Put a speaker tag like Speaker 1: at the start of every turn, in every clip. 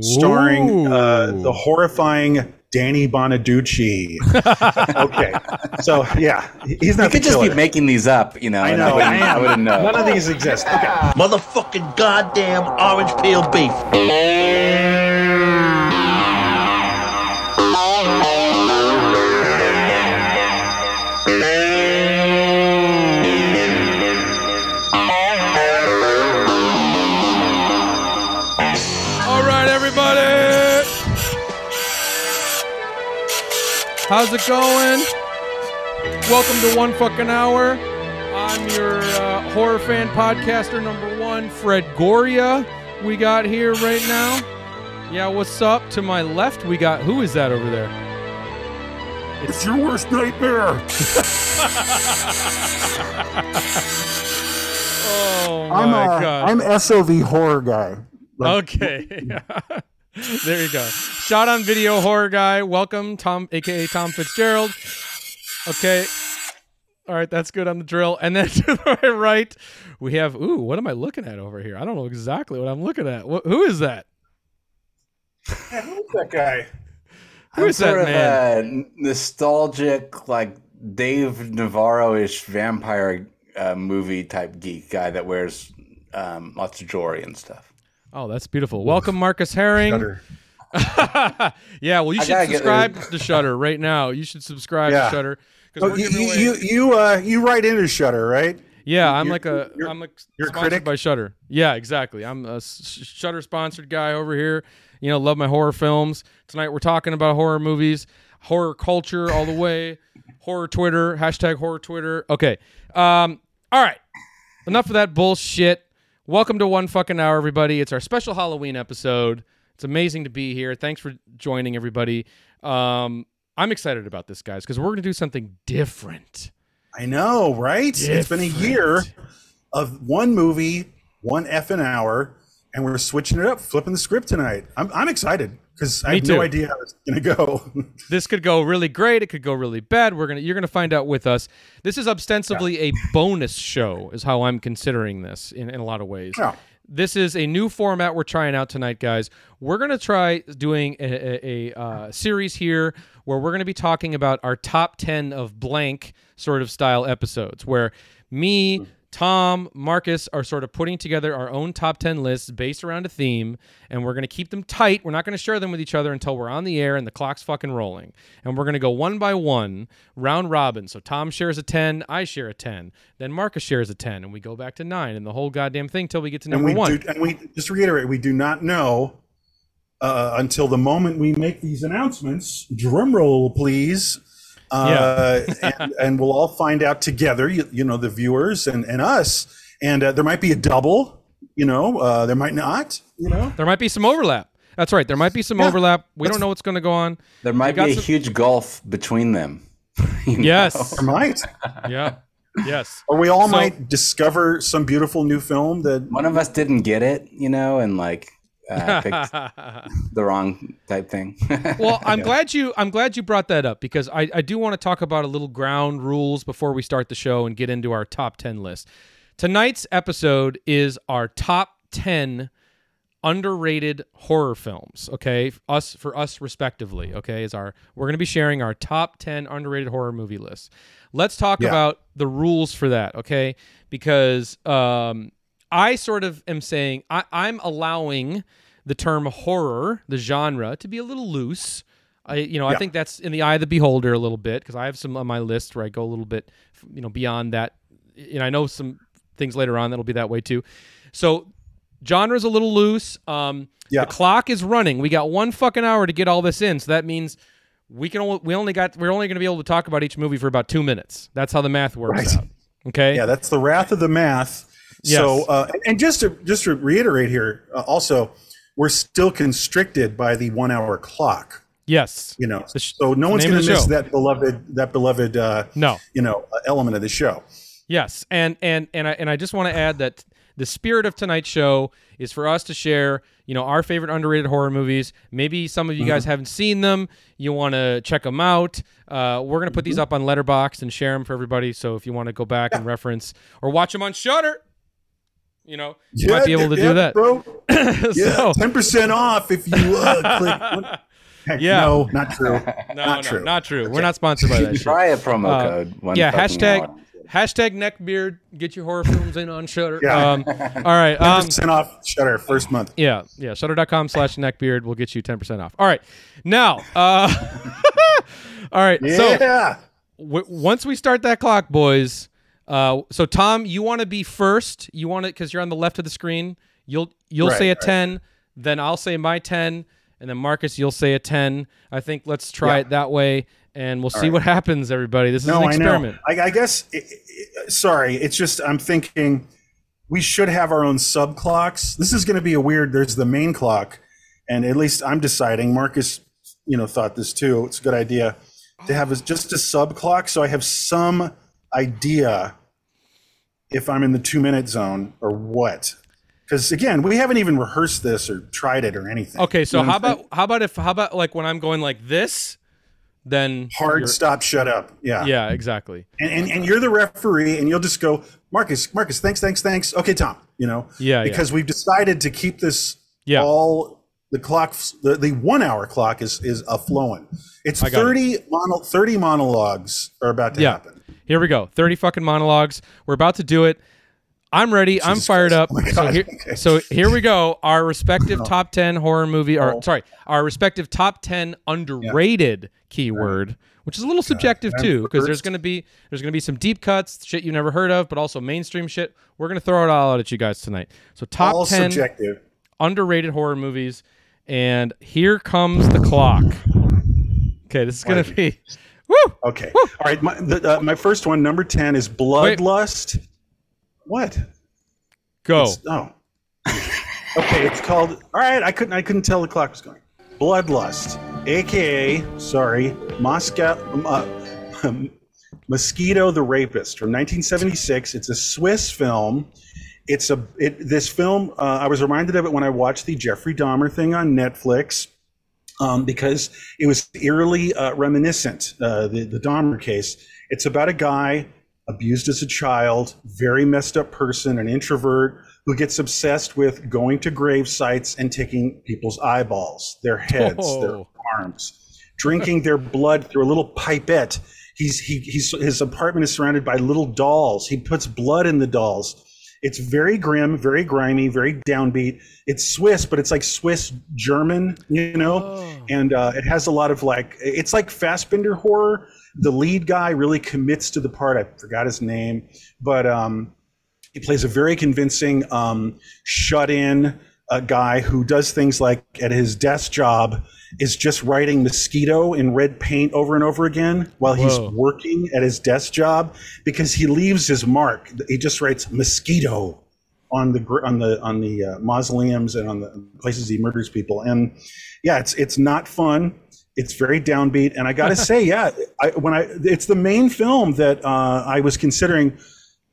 Speaker 1: starring uh, the horrifying Danny Bonaducci. okay, so yeah, he's not
Speaker 2: You could
Speaker 1: the
Speaker 2: just be making these up, you know.
Speaker 1: I
Speaker 2: and
Speaker 1: know.
Speaker 2: wouldn't,
Speaker 1: I
Speaker 2: I wouldn't know.
Speaker 1: None of these exist. Okay.
Speaker 3: Motherfucking goddamn orange peel beef.
Speaker 4: How's it going? Welcome to One Fucking Hour. I'm your uh, horror fan podcaster number one, Fred Goria. We got here right now. Yeah, what's up? To my left, we got who is that over there?
Speaker 1: It's your worst nightmare.
Speaker 4: Oh my
Speaker 5: I'm uh,
Speaker 4: god.
Speaker 5: I'm SOV horror guy.
Speaker 4: Okay. there you go. Shot on video horror guy. Welcome, Tom, aka Tom Fitzgerald. Okay. All right, that's good on the drill. And then to my right, we have. Ooh, what am I looking at over here? I don't know exactly what I'm looking at. Wh- who is that?
Speaker 1: Who's that guy?
Speaker 4: Who
Speaker 2: I'm
Speaker 4: is that
Speaker 2: sort of
Speaker 4: man?
Speaker 2: a nostalgic, like Dave Navarro-ish vampire uh, movie type geek guy that wears um, lots of jewelry and stuff.
Speaker 4: Oh, that's beautiful. Welcome, Marcus Herring.
Speaker 1: Shudder.
Speaker 4: yeah, well, you
Speaker 2: I
Speaker 4: should subscribe to Shudder right now. You should subscribe
Speaker 1: Yeah.
Speaker 4: to Shudder.
Speaker 1: Oh, you, you, you, you, uh, you write into Shudder, right?
Speaker 4: Yeah, I'm
Speaker 1: You're-
Speaker 4: like a
Speaker 1: you're-
Speaker 4: I'm like
Speaker 1: you're
Speaker 4: sponsored
Speaker 1: critic?
Speaker 4: by Shudder. Yeah, exactly. I'm a Shudder sponsored guy over here. You know, love my horror films. Tonight we're talking about horror movies, horror culture all the way, horror Twitter hashtag horror Twitter. Okay, um, all right. Enough of that bullshit. Welcome to one fucking hour, everybody. It's our special Halloween episode. It's amazing to be here. Thanks for joining, everybody. Um, I'm excited about this, guys, because we're gonna do something different.
Speaker 1: I know, right? It's been a year of one movie, one effing hour, and we're switching it up, flipping the script tonight. I'm, I'm excited because I have no idea how it's going to go.
Speaker 4: this could go really great it could go really bad we're gonna you're gonna find out with us this is ostensibly a bonus show is how i'm considering this in, in a lot of ways
Speaker 1: Yeah.
Speaker 4: This is a new format we're trying out tonight guys. We're gonna try doing a, a, a uh, series here where we're gonna be talking about our top 10 of blank sort of style episodes where me Tom, Marcus are sort of putting together our own top 10 lists based around a theme, and we're going to keep them tight. We're not going to share them with each other until we're on the air and the clock's fucking rolling. And we're going to go one by one, round robin. So Tom shares a 10, I share a 10, then Marcus shares a 10, and we go back to 9 and the whole goddamn thing till we get to
Speaker 1: and
Speaker 4: number
Speaker 1: we
Speaker 4: 1.
Speaker 1: do, and we just reiterate, we do not know uh, until the moment we make these announcements. Drum roll, please. Uh, and, and we'll all find out together. You, you know, the viewers and and us. And uh, there might be a double. You know, uh, there might not. You know,
Speaker 4: There might be some overlap. That's right. There might be some
Speaker 1: Yeah,
Speaker 4: overlap. We
Speaker 1: that's-
Speaker 4: don't know what's going to go on.
Speaker 2: There might be a
Speaker 4: some-
Speaker 2: huge gulf between them. you know?
Speaker 4: Yes.
Speaker 1: there might.
Speaker 4: yeah. Yes.
Speaker 1: Or we all
Speaker 4: So-
Speaker 1: might discover some beautiful new film that.
Speaker 2: One of us didn't get it, you know, and like uh, picked the wrong type thing.
Speaker 4: well, I'm glad you I'm glad you brought that up because I, I do want to talk about a little ground rules before we start the show and get into our top 10 list. Tonight's episode is our top 10 underrated horror films, okay? Us for us respectively, okay? Is our we're going to be sharing our top 10 underrated horror movie lists. Let's talk
Speaker 1: Yeah.
Speaker 4: about the rules for that, okay? Because um I sort of am saying I, I'm allowing the term horror, the genre, to be a little loose. I, you know, I think that's in the eye of the beholder a little bit because I have some on my list where I go a little bit, you know, beyond that. And I know some things later on that'll be that way too. So, genre's a little loose. Um,
Speaker 1: Yeah.
Speaker 4: The clock is running. We got one fucking hour to get all this in, so that means we can only, we only got we're only going to be able to talk about each movie for about two minutes. That's how the math works
Speaker 1: Right.
Speaker 4: out. Okay.
Speaker 1: Yeah, that's the wrath of the math.
Speaker 4: Yes.
Speaker 1: So, uh, and just to just to reiterate here, uh, also, we're still constricted by the one hour clock.
Speaker 4: Yes.
Speaker 1: You know,
Speaker 4: sh-
Speaker 1: so no one's going to miss
Speaker 4: show.
Speaker 1: that beloved that beloved uh,
Speaker 4: No.
Speaker 1: you know uh, element of the show.
Speaker 4: Yes, and and and I and I just want to add that the spirit of tonight's show is for us to share, you know, our favorite underrated horror movies. Maybe some of you guys haven't seen them. You want to check them out. Uh, we're gonna put these up on Letterboxd and share them for everybody. So if you want to go back and reference or watch them on Shudder, You know, you might be able to
Speaker 1: yeah,
Speaker 4: do that.
Speaker 1: bro. Yeah,
Speaker 4: so,
Speaker 1: ten percent off if you uh, click. Heck,
Speaker 4: Yeah.
Speaker 1: no, not true.
Speaker 4: no,
Speaker 1: not
Speaker 4: no,
Speaker 1: true.
Speaker 4: not true. We're not sponsored by that shit.
Speaker 2: Try a promo
Speaker 4: Uh,
Speaker 2: code. One
Speaker 4: yeah, hashtag
Speaker 2: hour.
Speaker 4: hashtag neckbeard. Get your horror films in on Shudder.
Speaker 1: Yeah.
Speaker 4: Um, all right.
Speaker 1: Ten
Speaker 4: Um,
Speaker 1: percent off Shudder first month.
Speaker 4: yeah, yeah. Shudder.com slash neckbeard will get you 10% off. All right. Now, uh, all right. So w- once we start that clock, boys. Uh, so Tom, you want to be first. You want it because you're on the left of the screen. You'll you'll
Speaker 1: Right,
Speaker 4: say a
Speaker 1: right.
Speaker 4: ten, then I'll say my ten, and then Marcus, you'll say a ten. I think let's try
Speaker 1: Yeah.
Speaker 4: it that way, and we'll see what happens. Everybody, this is
Speaker 1: No,
Speaker 4: an
Speaker 1: I
Speaker 4: experiment.
Speaker 1: know. I, I guess. i i sorry, it's just I'm thinking we should have our own sub clocks. This is going to be a weird. There's the main clock, and at least I'm deciding. Marcus, you know, thought this too. It's a good idea to have just a sub clock, so I have some idea if I'm in the two minute zone or what. Because again, we haven't even rehearsed this or tried it or anything.
Speaker 4: Okay, so
Speaker 1: You know
Speaker 4: how about how about if how about like when I'm going like this, then
Speaker 1: hard stop, shut up? Yeah.
Speaker 4: Yeah, exactly.
Speaker 1: and, and and you're the referee and you'll just go marcus marcus thanks thanks thanks okay tom you know
Speaker 4: Yeah, yeah.
Speaker 1: because we've decided to keep this
Speaker 4: Yeah.
Speaker 1: all the clock the, the one hour clock is is a flowing it's
Speaker 4: got it.
Speaker 1: 30 mono, 30 monologues are about to
Speaker 4: Yeah.
Speaker 1: happen
Speaker 4: Here we go. 30 fucking monologues. We're about to do it. I'm ready. I'm fired
Speaker 1: Christ.
Speaker 4: up.
Speaker 1: Oh
Speaker 4: so, here,
Speaker 1: Okay.
Speaker 4: so here we go. Our respective top 10 horror movie, or
Speaker 1: Oh.
Speaker 4: sorry, our respective top 10 underrated keyword, which is a little subjective too, because there's gonna be there's gonna be some deep cuts, shit you never heard of, but also mainstream shit. We're gonna throw it all out at you guys tonight. So top
Speaker 1: all
Speaker 4: 10
Speaker 1: subjective
Speaker 4: underrated horror movies, and here comes the clock. Okay, this is gonna be. Woo!
Speaker 1: okay all right my, the, uh, my first one number 10 is bloodlust what
Speaker 4: Go.
Speaker 1: It's- oh. okay, it's called. All right, I couldn't. I couldn't tell the clock was going. Bloodlust, aka sorry, Moscow. Uh, Mosquito the Rapist from 1976. It's a Swiss film. It's a it, this film. Uh, I was reminded of it when I watched the Jeffrey Dahmer thing on Netflix um, because it was eerily uh, reminiscent. Uh, the the Dahmer case. It's about a guy abused as a child, very messed up person, an introvert who gets obsessed with going to grave sites and taking people's eyeballs, their heads, their
Speaker 4: Oh.
Speaker 1: arms, drinking their blood through a little pipette. He's he, he's his apartment is surrounded by little dolls. He puts blood in the dolls. It's very grim, very grimy, very downbeat. It's Swiss, but it's like Swiss German, you know,
Speaker 4: Oh.
Speaker 1: and uh, it has a lot of like it's like Fassbinder horror. The lead guy really commits to the part. I forgot his name, but um, he plays a very convincing um, shut-in uh, guy who does things like at his desk job is just writing mosquito in red paint over and over again while he's
Speaker 4: Whoa.
Speaker 1: working at his desk job because he leaves his mark. He just writes mosquito on the on the on the uh, mausoleums and on the places he murders people. And yeah, it's it's not fun. It's very downbeat, and I got to say, yeah, I, when I it's the main film that uh, I was considering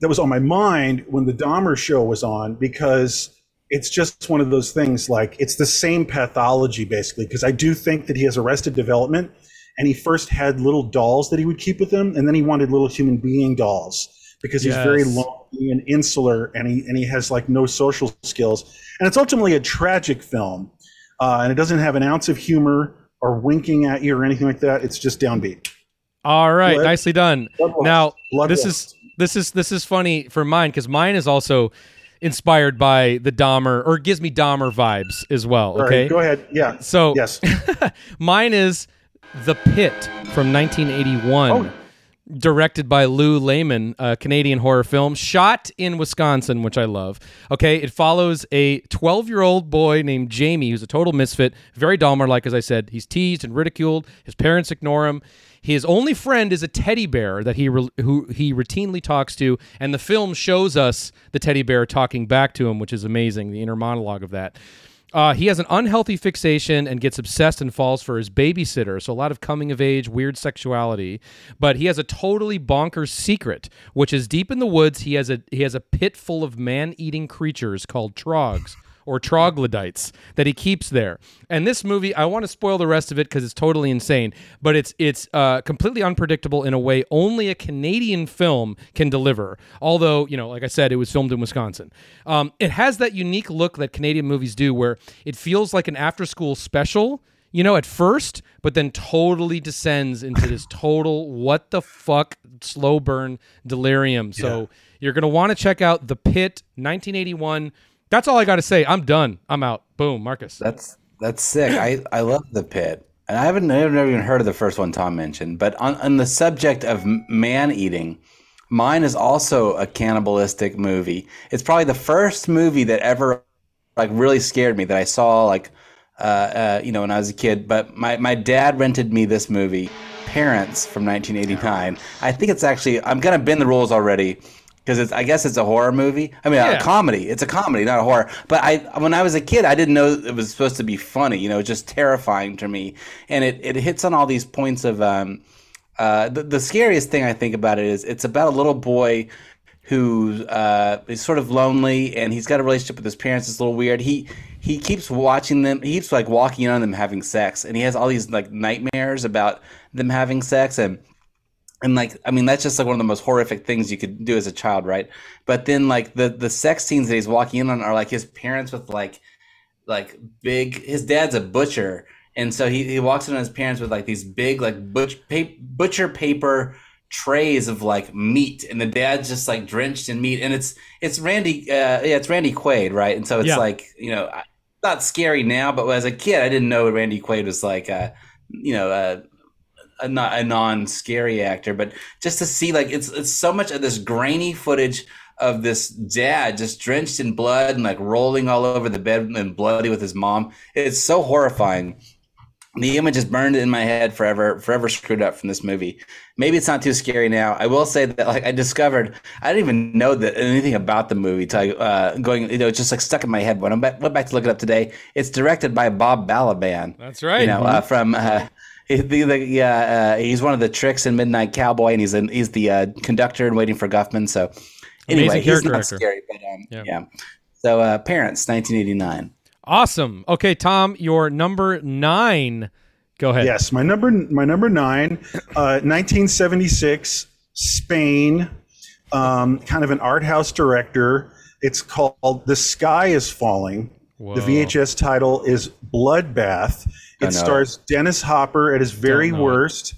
Speaker 1: that was on my mind when the Dahmer show was on because it's just one of those things like it's the same pathology basically because I do think that he has arrested development and he first had little dolls that he would keep with him and then he wanted little human being dolls because he's very
Speaker 4: Yes.
Speaker 1: lonely and insular and he and he has like no social skills and it's ultimately a tragic film uh, and it doesn't have an ounce of humor or winking at you or anything like that it's just downbeat
Speaker 4: All right,
Speaker 1: Blood-
Speaker 4: nicely done.
Speaker 1: Bloodlust.
Speaker 4: Now,
Speaker 1: Bloodlust.
Speaker 4: this is this is this is funny for mine because mine is also inspired by the Dahmer or gives me Dahmer vibes as well.
Speaker 1: All right,
Speaker 4: Okay,
Speaker 1: go ahead yeah
Speaker 4: so
Speaker 1: yes
Speaker 4: mine is The Pit from 1981.
Speaker 1: Oh.
Speaker 4: Directed by Lou Lehman, a Canadian horror film shot in Wisconsin, which I love. Okay, it follows a 12 year old boy named Jamie, who's a total misfit, very Dahmer like, as I said. He's teased and ridiculed. His parents ignore him. His only friend is a teddy bear that he re- who he routinely talks to, and the film shows us the teddy bear talking back to him, which is amazing. The inner monologue of that. Uh, he has an unhealthy fixation and gets obsessed and falls for his babysitter. So a lot of coming of age, weird sexuality. But he has a totally bonkers secret, which is deep in the woods. He has a he has a pit full of man eating creatures called trogs. Or troglodytes that he keeps there. And this movie, I want to spoil the rest of it because it's totally insane, but it's it's uh, completely unpredictable in a way only a Canadian film can deliver. Although, you know, like I said, it was filmed in Wisconsin. Um, it has that unique look that Canadian movies do, where it feels like an after-school special you know, at first, but then totally descends into this total what the fuck slow burn delirium. So you're going to want to check out The Pit 1981. That's all I got to say. I'm done. I'm out. Boom, Marcus.
Speaker 2: That's that's sick. I I love the pit, and I haven't I've never even heard of the first one Tom mentioned. But on on the subject of man eating, mine is also a cannibalistic movie. It's probably the first movie that ever like really scared me that I saw like uh, uh, you know when I was a kid. But my my dad rented me this movie, Parents from 1989. I think it's actually I'm gonna bend the rules already because it's I guess it's a horror movie. I mean,
Speaker 4: Yeah.
Speaker 2: a comedy. It's a comedy, not a horror. But I when I was a kid, I didn't know it was supposed to be funny. You know, it's just terrifying to me, and it it hits on all these points of um. Uh, the, the scariest thing I think about it is it's about a little boy who uh, is sort of lonely and he's got a relationship with his parents. It's a little weird. He he keeps watching them. He keeps like walking in on them having sex, and he has all these like nightmares about them having sex and and like I mean that's just like one of the most horrific things you could do as a child, right? But then like the the sex scenes that he's walking in on are like his parents with like like big. His dad's a butcher, and so he, he walks in on his parents with like these big like butch, pa- butcher paper trays of like meat, and the dad's just like drenched in meat, and it's it's Randy, uh, yeah, it's Randy Quaid, right? And so it's
Speaker 4: Yeah.
Speaker 2: like you know, not scary now, but as a kid, I didn't know Randy Quaid was like a you know a a, not a non-scary actor, but just to see like it's it's so much of this grainy footage of this dad just drenched in blood and like rolling all over the bed and bloody with his mom. It's so horrifying. The image is burned in my head forever, forever screwed up from this movie. Maybe it's not too scary now. I will say that like I discovered I didn't even know that anything about the movie. Till, uh, going, you know, it's just like stuck in my head. When I went back to look it up today, it's directed by Bob Balaban.
Speaker 4: That's right.
Speaker 2: You know, uh, from uh, the, the, yeah, uh, he's one of the tricks in Midnight Cowboy, and he's in, he's the uh, conductor in Waiting for Guffman. So anyway,
Speaker 4: Amazing
Speaker 2: he's
Speaker 4: character
Speaker 2: not
Speaker 4: actor.
Speaker 2: scary, but um,
Speaker 4: Yeah.
Speaker 2: yeah. So uh, Parents, 1989.
Speaker 4: Awesome. Okay, Tom, your number nine. Go ahead.
Speaker 1: Yes, my number my number nine, uh, 1976, Spain, um, kind of an art house director. It's called The Sky Is Falling.
Speaker 4: Whoa.
Speaker 1: The VHS title is Bloodbath. It stars Dennis Hopper at his very
Speaker 4: Don't know it.
Speaker 1: worst,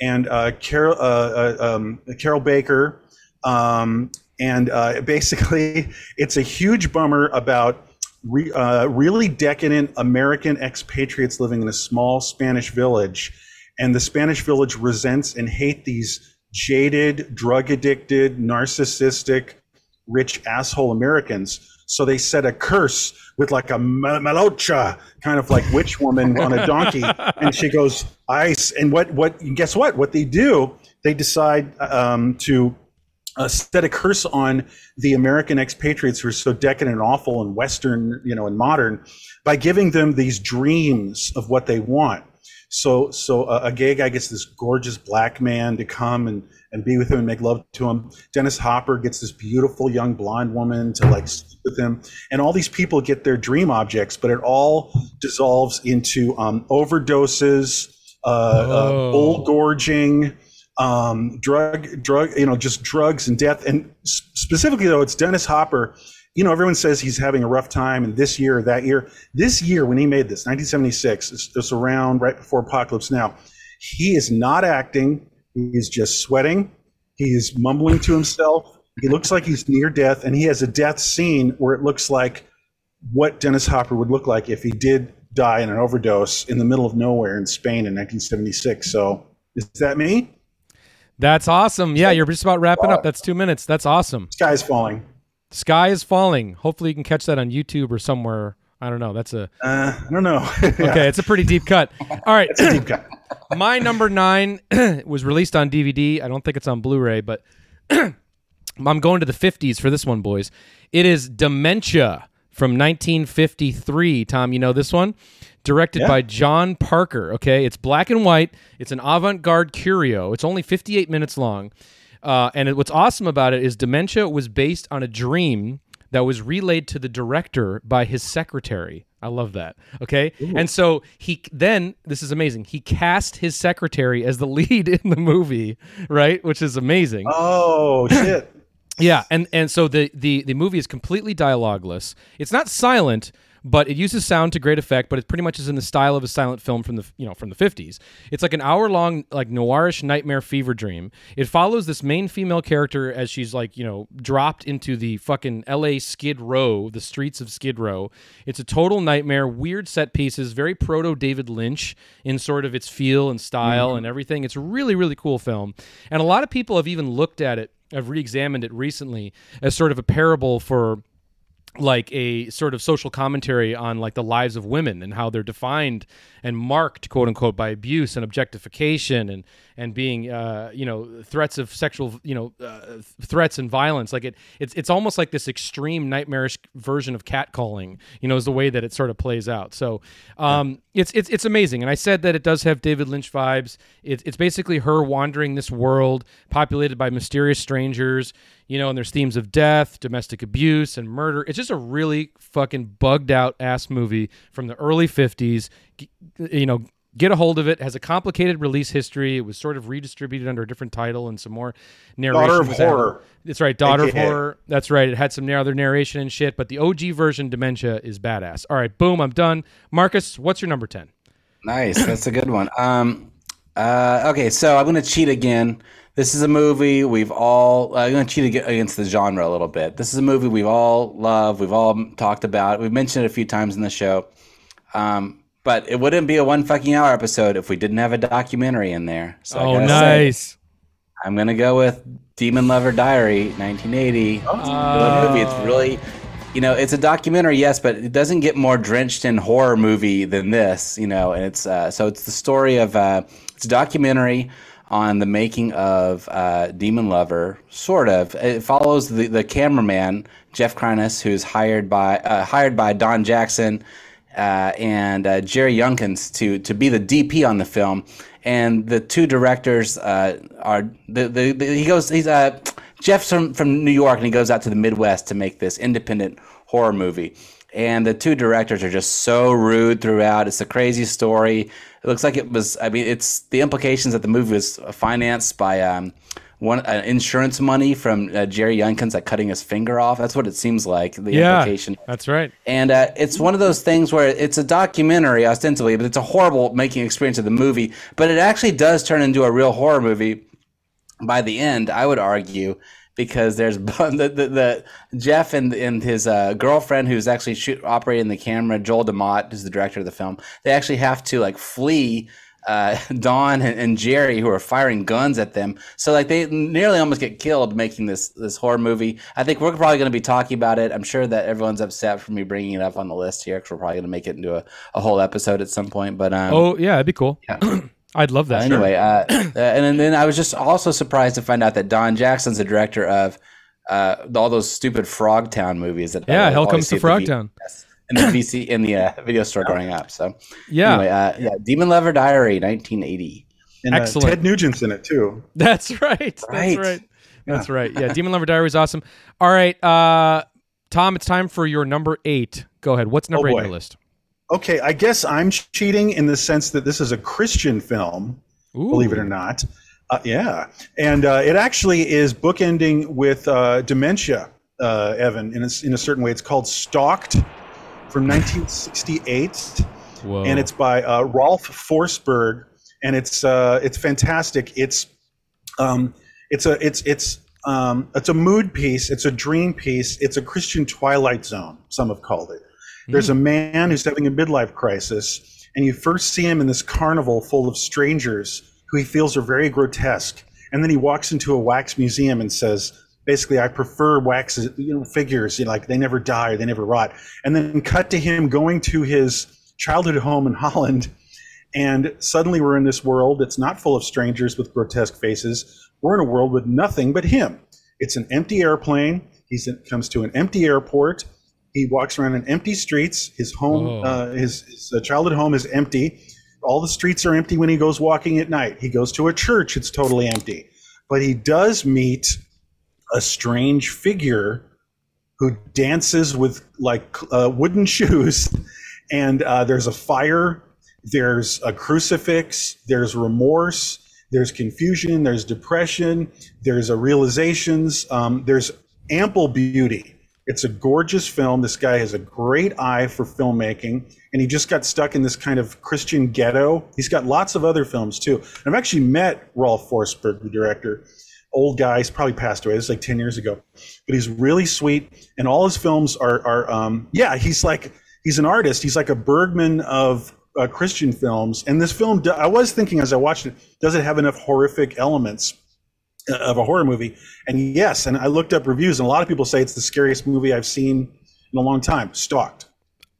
Speaker 1: and uh, Carol uh, uh, um, Carroll Baker. Um, and uh, basically, it's a huge bummer about re, uh, really decadent American expatriates living in a small Spanish village, and the Spanish village resents and hate these jaded, drug addicted, narcissistic, rich asshole Americans. So they set a curse with like a ma- malocha, kind of like witch woman on a donkey, and she goes ice. And what what guess what? What they do? They decide um, to uh, set a curse on the American expatriates who are so decadent and awful and Western, you know, and modern, by giving them these dreams of what they want. So, so a, a gay guy gets this gorgeous black man to come and, and be with him and make love to him. Dennis Hopper gets this beautiful young blonde woman to like sleep with him, and all these people get their dream objects, but it all dissolves into um, overdoses, uh, uh,
Speaker 4: Oh.
Speaker 1: bull gorging, um, drug, drug, you know, just drugs and death. And specifically, though, it's Dennis Hopper. You know, everyone says he's having a rough time, and this year or that year, this year when he made this, 1976, it's, it's around right before Apocalypse Now. He is not acting; he's just sweating. He's mumbling to himself. He looks like he's near death, and he has a death scene where it looks like what Dennis Hopper would look like if he did die in an overdose in the middle of nowhere in Spain in 1976. So, is that me?
Speaker 4: That's awesome. Yeah, you're just about wrapping up. That's two minutes. That's awesome.
Speaker 1: Sky's falling.
Speaker 4: Sky is falling. Hopefully, you can catch that on YouTube or somewhere. I don't know. That's a
Speaker 1: Uh, I don't know.
Speaker 4: okay. It's a pretty deep cut. All right.
Speaker 1: it's a Deep cut.
Speaker 4: My number nine was released on DVD. I don't think it's on Blu-ray, but I'm going to the 50s for this one, boys. It is Dementia from 1953. Tom, you know this one? Directed
Speaker 1: Yeah.
Speaker 4: by John Parker. Okay, it's black and white. It's an avant-garde curio. It's only 58 minutes long. Uh, and it, what's awesome about it is Dementia was based on a dream that was relayed to the director by his secretary. I love that. Okay. And so he then, this is amazing. He cast his secretary as the lead in the movie, right? Which is amazing.
Speaker 1: Oh shit!
Speaker 4: Yeah, and and so the the the movie is completely dialogueless. It's not silent, but it uses sound to great effect. But it pretty much is in the style of a silent film from the you know from the fifties. It's like an hour long like noirish nightmare fever dream. It follows this main female character as she's like you know dropped into the fucking L.A. Skid Row, the streets of Skid Row. It's a total nightmare, weird set pieces, very proto David Lynch in sort of its feel and style mm-hmm. and everything. It's a really really cool film, and a lot of people have even looked at it I've re-examined it recently as sort of a parable for like a sort of social commentary on like the lives of women and how they're defined and marked quote unquote by abuse and objectification and and being uh, you know threats of sexual you know uh, threats and violence. Like it it's it's almost like this extreme nightmarish version of catcalling you know is the way that it sort of plays out. So um, it's it's it's amazing. And I said that it does have David Lynch vibes. It's it's basically her wandering this world populated by mysterious strangers you know, and there's themes of death, domestic abuse, and murder. It's just a really fucking bugged out ass movie from the early 50s. You know, get a hold of it. Has a complicated release history. It was sort of redistributed under a different title and some more narration.
Speaker 1: Daughter of
Speaker 4: was added.
Speaker 1: Horror.
Speaker 4: That's right, Daughter of Horror. That's right. It had some other narration and shit, but the OG version, Dementia, is badass. All right, boom, I'm done. Marcus, what's your number 10?
Speaker 2: Nice. That's a good one. Um, uh, okay, so I'm going to cheat again. This is a movie we've all. I'm going to cheat against the genre a little bit. This is a movie we've all loved. We've all talked about. We've mentioned it a few times in the show. Um, but it wouldn't be a one fucking hour episode if we didn't have a documentary in there. So
Speaker 4: oh,
Speaker 2: gotta say,
Speaker 4: nice.
Speaker 2: I'm gonna go with Demon Lover Diary, 1980. It's good movie. It's really, you know, it's a documentary, yes, but it doesn't get more drenched in horror movie than this, you know. And it's uh, so it's the story of uh, it's a documentary on the making of uh, Demon Lover, sort of. It follows the the cameraman Jeff Kreines, who's hired by uh, hired by Don Jackson uh, and uh, Jerry Younkins to to be the DP on the film, and the two directors uh, are the, the, the he goes he's uh Jeff's from from New York and he goes out to the Midwest to make this independent horror movie, and the two directors are just so rude throughout. It's a crazy story. It looks like it was. I mean, it's the implications that the movie was financed by. Um, one uh, insurance money from uh, Jerry Younkins, like cutting his finger off. That's what it seems like. The
Speaker 4: Yeah,
Speaker 2: implication.
Speaker 4: that's right.
Speaker 2: And uh, it's one of those things where it's a documentary ostensibly, but it's a horrible making experience of the movie. But it actually does turn into a real horror movie by the end, I would argue, because there's the, the, the Jeff and and his uh, girlfriend who's actually shoot, operating the camera, Joel DeMott, who's the director of the film. They actually have to like flee. Uh, Don and, and Jerry, who are firing guns at them, so like they nearly almost get killed making this this horror movie. I think we're probably going to be talking about it. I'm sure that everyone's upset for me bringing it up on the list here because we're probably going to make it into a, a whole episode at some point. But um,
Speaker 4: Oh, yeah, it'd be cool. I'd love that.
Speaker 2: anyway, uh, uh, and then, then I was just also surprised to find out that Don Jackson's the director of uh, all those stupid Frogtown movies. That
Speaker 4: Yeah,
Speaker 2: I
Speaker 4: Hell Comes to
Speaker 2: at the
Speaker 4: Frogtown.
Speaker 2: In the VC in the uh, video store growing up. So
Speaker 4: Yeah.
Speaker 2: anyway, uh, yeah, Demon Lover Diary, 1980.
Speaker 1: And, uh,
Speaker 4: Excellent.
Speaker 1: Ted Nugent's in it too.
Speaker 4: That's right. That's
Speaker 2: Right.
Speaker 4: right. That's right. Yeah, Demon Lover Diary is awesome. All right, uh, Tom, it's time for your number eight. Go ahead. What's number
Speaker 1: Oh,
Speaker 4: eight
Speaker 1: boy.
Speaker 4: on your list?
Speaker 1: Okay, I guess I'm cheating in the sense that this is a Christian film,
Speaker 4: Ooh.
Speaker 1: believe it or not. Uh, yeah, and uh, it actually is bookending with uh, dementia, uh, Evan. In a, in a certain way, it's called Stalked from 1968,
Speaker 4: Whoa.
Speaker 1: and it's by uh, Rolf Forsberg, and it's uh, it's fantastic. It's um, it's a it's it's um, it's a mood piece. It's a dream piece. It's a Christian Twilight Zone. Some have called it. There's a mm. man who's having a midlife crisis, and you first see him in this carnival full of strangers who he feels are very grotesque. And then he walks into a wax museum and says, basically, I prefer wax you know, figures, you know, like they never die, or they never rot. And then cut to him going to his childhood home in Holland. And suddenly we're in this world that's not full of strangers with grotesque faces. We're in a world with nothing but him. It's an empty airplane. He comes to an empty airport. He walks around in empty streets. His home,
Speaker 4: Oh.
Speaker 1: uh, his, his uh, childhood home is empty. All the streets are empty when he goes walking at night. He goes to a church, it's totally empty. But he does meet a strange figure who dances with like uh, wooden shoes, and uh, there's a fire, there's a crucifix, there's remorse, there's confusion, there's depression, there's a realizations, um, there's ample beauty. It's a gorgeous film. This guy has a great eye for filmmaking, and he just got stuck in this kind of Christian ghetto. He's got lots of other films too. I've actually met Rolf Forsberg, the director. Old guy, he's probably passed away. Is like ten years ago, but he's really sweet, and all his films are are um, yeah. He's like he's an artist. He's like a Bergman of uh, Christian films. And this film, I was thinking as I watched it, does it have enough horrific elements? Uh, of a horror movie. And yes, and I looked up reviews, and a lot of people say it's the scariest movie I've seen in a long time. Stalked.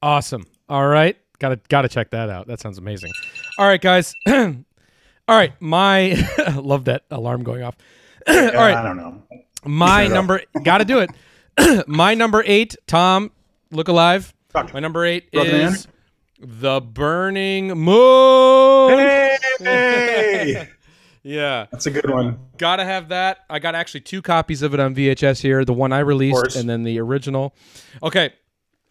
Speaker 4: Awesome. All right. Gotta gotta check that out. That sounds amazing. All right, guys. All right, my love that alarm going off. All right,
Speaker 1: I don't know.
Speaker 4: my number gotta do it. my number eight, Tom, look alive. My number eight is The Burning Moon.
Speaker 1: Hey,
Speaker 4: Yeah.
Speaker 1: that's a good one.
Speaker 4: Gotta have that. I got actually two copies of it on VHS here. The one I released and then the original. Okay.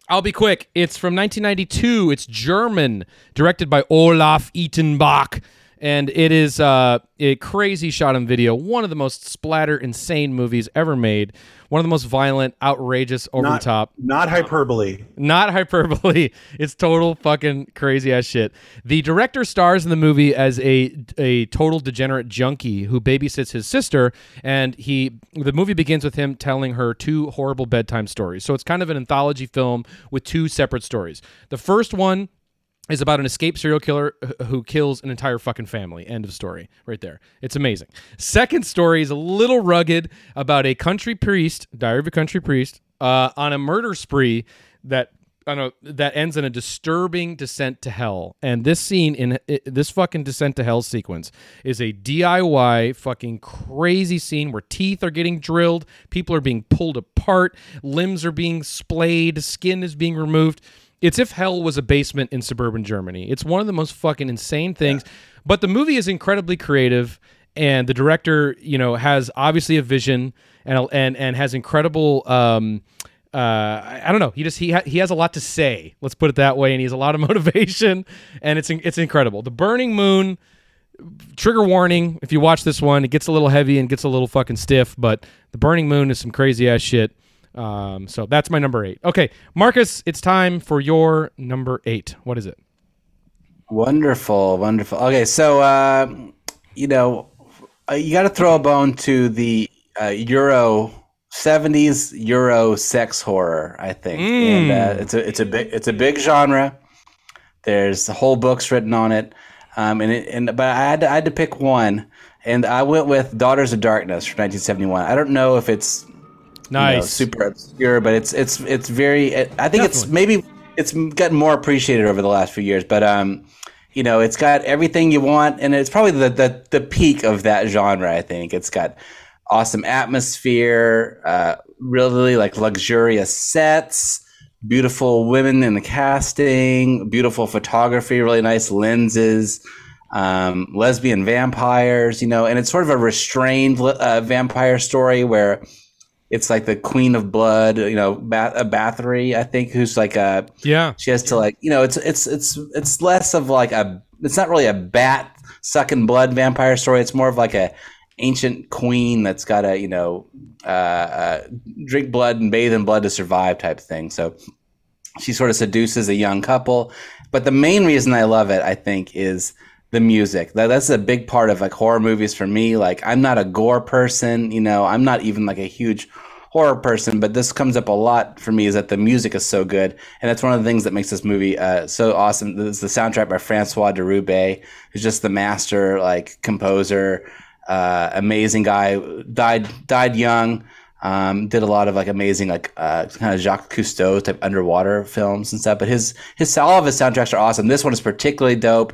Speaker 4: I'll be quick. It's from 1992. It's German, directed by Olaf Ittenbach. And it is uh, a crazy shot on video. One of the most splatter, insane movies ever made. One of the most violent, outrageous, over
Speaker 1: Not,
Speaker 4: the top.
Speaker 1: not hyperbole.
Speaker 4: Not hyperbole. It's total fucking crazy ass shit. The director stars in the movie as a a total degenerate junkie who babysits his sister, and he the movie begins with him telling her two horrible bedtime stories. So it's kind of an anthology film with two separate stories. The first one is about an escaped serial killer who kills an entire fucking family. End of story. Right there. It's amazing. Second story is a little rugged about a country priest, Diary of a Country Priest, uh, on a murder spree that. I know that ends in a disturbing descent to hell, and this scene in i this fucking descent to hell sequence is a DIY fucking crazy scene where teeth are getting drilled, people are being pulled apart, limbs are being splayed, skin is being removed. It's if hell was a basement in suburban Germany. It's one of the most fucking insane things. But the movie is incredibly creative, and the director, you know, has obviously a vision and and and has incredible. Um, uh, I I don't know. He just he ha- he has a lot to say. Let's put it that way, and he has a lot of motivation, and it's it's incredible. The Burning Moon. Trigger warning: If you watch this one, it gets a little heavy and gets a little fucking stiff. But the Burning Moon is some crazy ass shit. Um, so that's my number eight. Okay, Marcus, it's time for your number eight. What is it?
Speaker 2: Wonderful, wonderful. Okay, so uh, you know, uh, you got to throw a bone to the uh, Euro '70s Euro sex horror. I think, and uh, it's a it's a big it's a big genre. There's whole books written on it, um, and it, and but I had to, I had to pick one, and I went with Daughters of Darkness from 1971. I don't know if it's you know,
Speaker 4: Nice.
Speaker 2: super obscure, but it's it's it's very. I think it's maybe it's gotten more appreciated over the last few years. But um, you know, it's got everything you want, and it's probably the the, the peak of that genre. I think it's got awesome atmosphere, uh, really like luxurious sets, beautiful women in the casting, beautiful photography, really nice lenses. Um, lesbian vampires, you know, and it's sort of a restrained uh, vampire story where it's like the queen of blood, you know, ba- a Bathory, I think, who's like a
Speaker 4: Yeah.
Speaker 2: she has to like you know it's it's it's it's less of like a it's not really a bat sucking blood vampire story. It's more of like a ancient queen that's got to you know uh, uh, drink blood and bathe in blood to survive type thing. So she sort of seduces a young couple. But the main reason I love it, I think, is the music. That, that's a big part of like horror movies for me. Like I'm not a gore person, you know, I'm not even like a huge horror person, but this comes up a lot for me is that the music is so good. And that's one of the things that makes this movie uh, so awesome. Is the soundtrack by Francois Deroubaix, who's just the master like composer, uh, amazing guy, died died young. Um, did a lot of like amazing like uh, kind of Jacques Cousteau type underwater films and stuff. But his his all of his soundtracks are awesome. This one is particularly dope.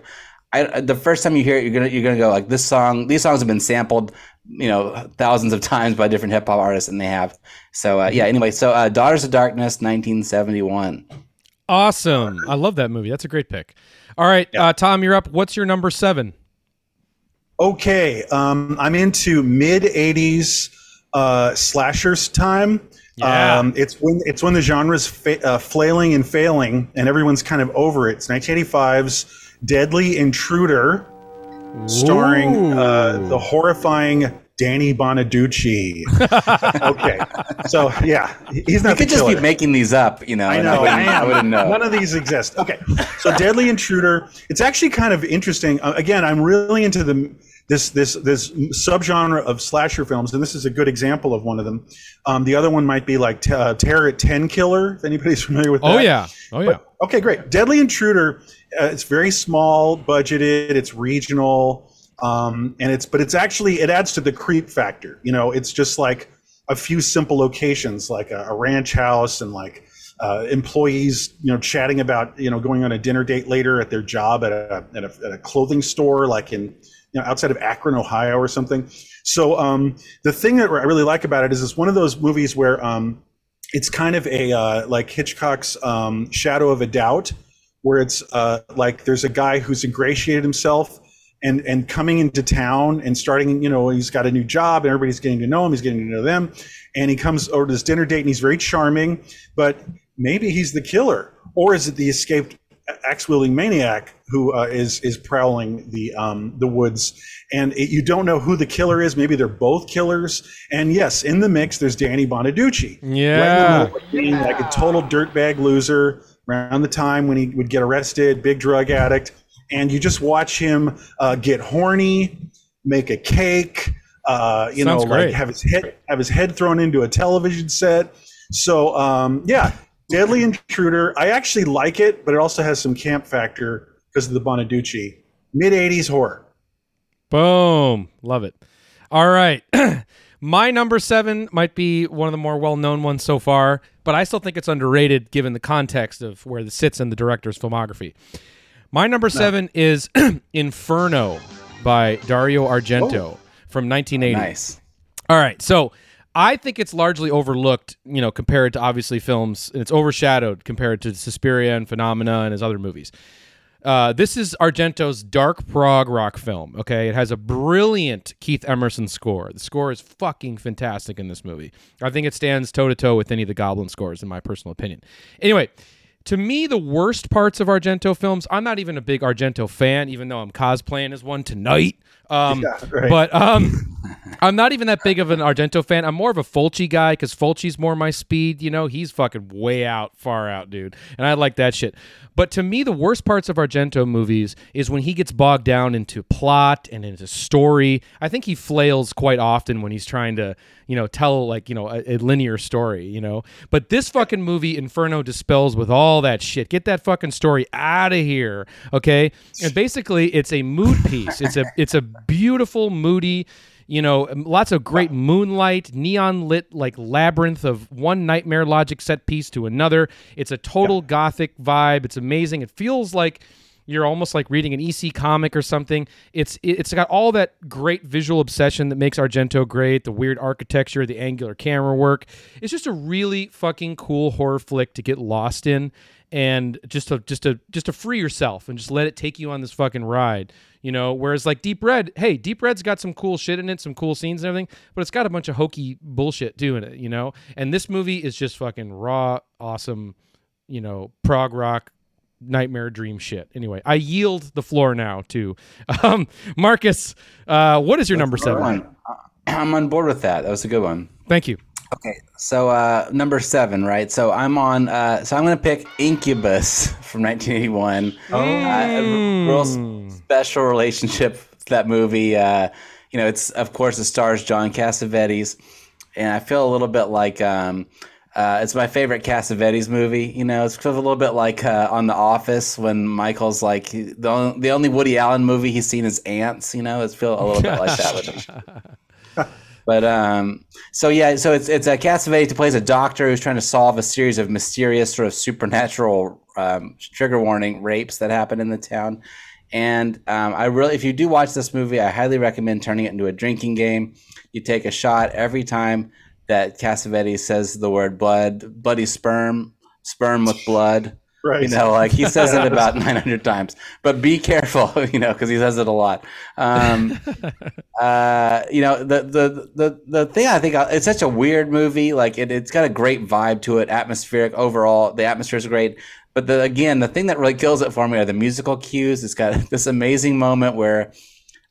Speaker 2: I, the first time you hear it, you're gonna you're gonna go like this song. These songs have been sampled, you know, thousands of times by different hip hop artists, and they have. So uh, yeah. Anyway, so uh, Daughters of Darkness, 1971.
Speaker 4: Awesome. I love that movie. That's a great pick. All right, uh, Tom, you're up. What's your number seven?
Speaker 1: Okay, um, I'm into mid '80s uh, slashers time.
Speaker 4: Yeah.
Speaker 1: Um, it's when it's when the genre's fa- uh, flailing and failing, and everyone's kind of over it. It's 1985's Deadly Intruder, starring uh, the horrifying Danny Bonaducci. okay, so yeah, he's not
Speaker 2: You could
Speaker 1: the
Speaker 2: just be making these up, you know.
Speaker 1: I
Speaker 2: and
Speaker 1: know.
Speaker 2: wouldn't,
Speaker 1: I
Speaker 2: wouldn't know.
Speaker 1: None of these exist. Okay, so Deadly Intruder. It's actually kind of interesting. Uh, again, I'm really into the this this this subgenre of slasher films, and this is a good example of one of them. Um, the other one might be like t- uh, Terror at Tenkiller. If anybody's familiar with that.
Speaker 4: Oh yeah. Oh yeah.
Speaker 1: But- okay, great. Deadly Intruder. Uh, it's very small budgeted. It's regional, um, and it's but it's actually it adds to the creep factor. You know, it's just like a few simple locations, like a, a ranch house, and like uh, employees, you know, chatting about you know going on a dinner date later at their job at a at a, at a clothing store, like in you know outside of Akron, Ohio, or something. So um, the thing that I really like about it is it's one of those movies where um, it's kind of a uh, like Hitchcock's um, Shadow of a Doubt, where it's uh, like there's a guy who's ingratiated himself and and coming into town and starting, you know, he's got a new job and everybody's getting to know him, he's getting to know them, and he comes over to this dinner date and he's very charming, but maybe he's the killer, or is it the escaped axe-wielding maniac who uh, is is prowling the um, the woods, and it, you don't know who the killer is. Maybe they're both killers. And yes, in the mix, there's Danny Bonaducci,
Speaker 4: Yeah.
Speaker 1: being like a total dirtbag loser around the time when he would get arrested, big drug addict, and you just watch him uh, get horny, make a cake, uh, you
Speaker 4: Sounds
Speaker 1: know, like have his head have his head thrown into a television set. So um, yeah, Deadly Intruder. I actually like it, but it also has some camp factor because of the Bonaducci. Mid '80s horror.
Speaker 4: Boom. Love it. All right. My number seven might be one of the more well known ones so far, but I still think it's underrated given the context of where it sits in the director's filmography. My number seven is Inferno by Dario Argento oh. from 1980.
Speaker 2: Nice.
Speaker 4: All right. So I think it's largely overlooked, you know, compared to obviously films, and it's overshadowed compared to Suspiria and Phenomena and his other movies. Uh, this is Argento's dark prog rock film. Okay, it has a brilliant Keith Emerson score. The score is fucking fantastic in this movie. I think it stands toe to toe with any of the Goblin scores, in my personal opinion. Anyway, to me, the worst parts of Argento films. I'm not even a big Argento fan, even though I'm cosplaying as one tonight. Um,
Speaker 1: Yeah, right.
Speaker 4: But um, I'm not even that big of an Argento fan. I'm more of a Fulci guy because Fulci's more my speed. You know, he's fucking way out, far out, dude. And I like that shit. But to me, the worst parts of Argento movies is when he gets bogged down into plot and into story. I think he flails quite often when he's trying to, you know, tell like, you know, a, a linear story, you know. But this fucking movie, Inferno, dispels with all that shit. Get that fucking story out of here, okay? And basically, it's a mood piece. It's a it's a beautiful, moody you know lots of great moonlight neon lit like labyrinth of one nightmare logic set piece to another it's a total gothic vibe it's amazing it feels like you're almost like reading an EC comic or something. It's it's got all that great visual obsession that makes Argento great, the weird architecture, the angular camera work. It's just a really fucking cool horror flick to get lost in and just to just to just to free yourself and just let it take you on this fucking ride. You know, whereas like Deep Red, hey, Deep Red's got some cool shit in it, some cool scenes and everything, but it's got a bunch of hokey bullshit doing it, you know? And this movie is just fucking raw, awesome, you know, prog rock nightmare dream shit. Anyway, I yield the floor now to um, Marcus. Uh, what is your number seven?
Speaker 2: One. I'm on board with that. That was a good one.
Speaker 4: Thank you.
Speaker 2: Okay, so uh, number seven, right? So I'm on. Uh, so I'm gonna pick Incubus from 1981. Oh, uh, a real special relationship that movie. Uh, you know, it's of course it stars John Cassavetes, and I feel a little bit like um, uh, it's my favorite Cassavetes movie. You know, it's a little bit like uh, on The Office when Michael's like he- the only, the only Woody Allen movie he's seen is Antz. You know, it's feel a little bit like that with him. But um, so yeah, so it's it's a Cassavetes plays a doctor who's trying to solve a series of mysterious sort of supernatural um, trigger warning rapes that happen in the town. And um, I really, if you do watch this movie, I highly recommend turning it into a drinking game. You take a shot every time that Cassavetes says the word blood, bloody sperm, sperm with blood.
Speaker 1: Right.
Speaker 2: You know, like he says it about 900 times, but be careful, you know, because he says it a lot. Um, uh, you know, the, the, the, the thing I think it's such a weird movie. Like it, it's got a great vibe to it, atmospheric overall. The atmosphere is great. But the, again, the thing that really kills it for me are the musical cues. It's got this amazing moment where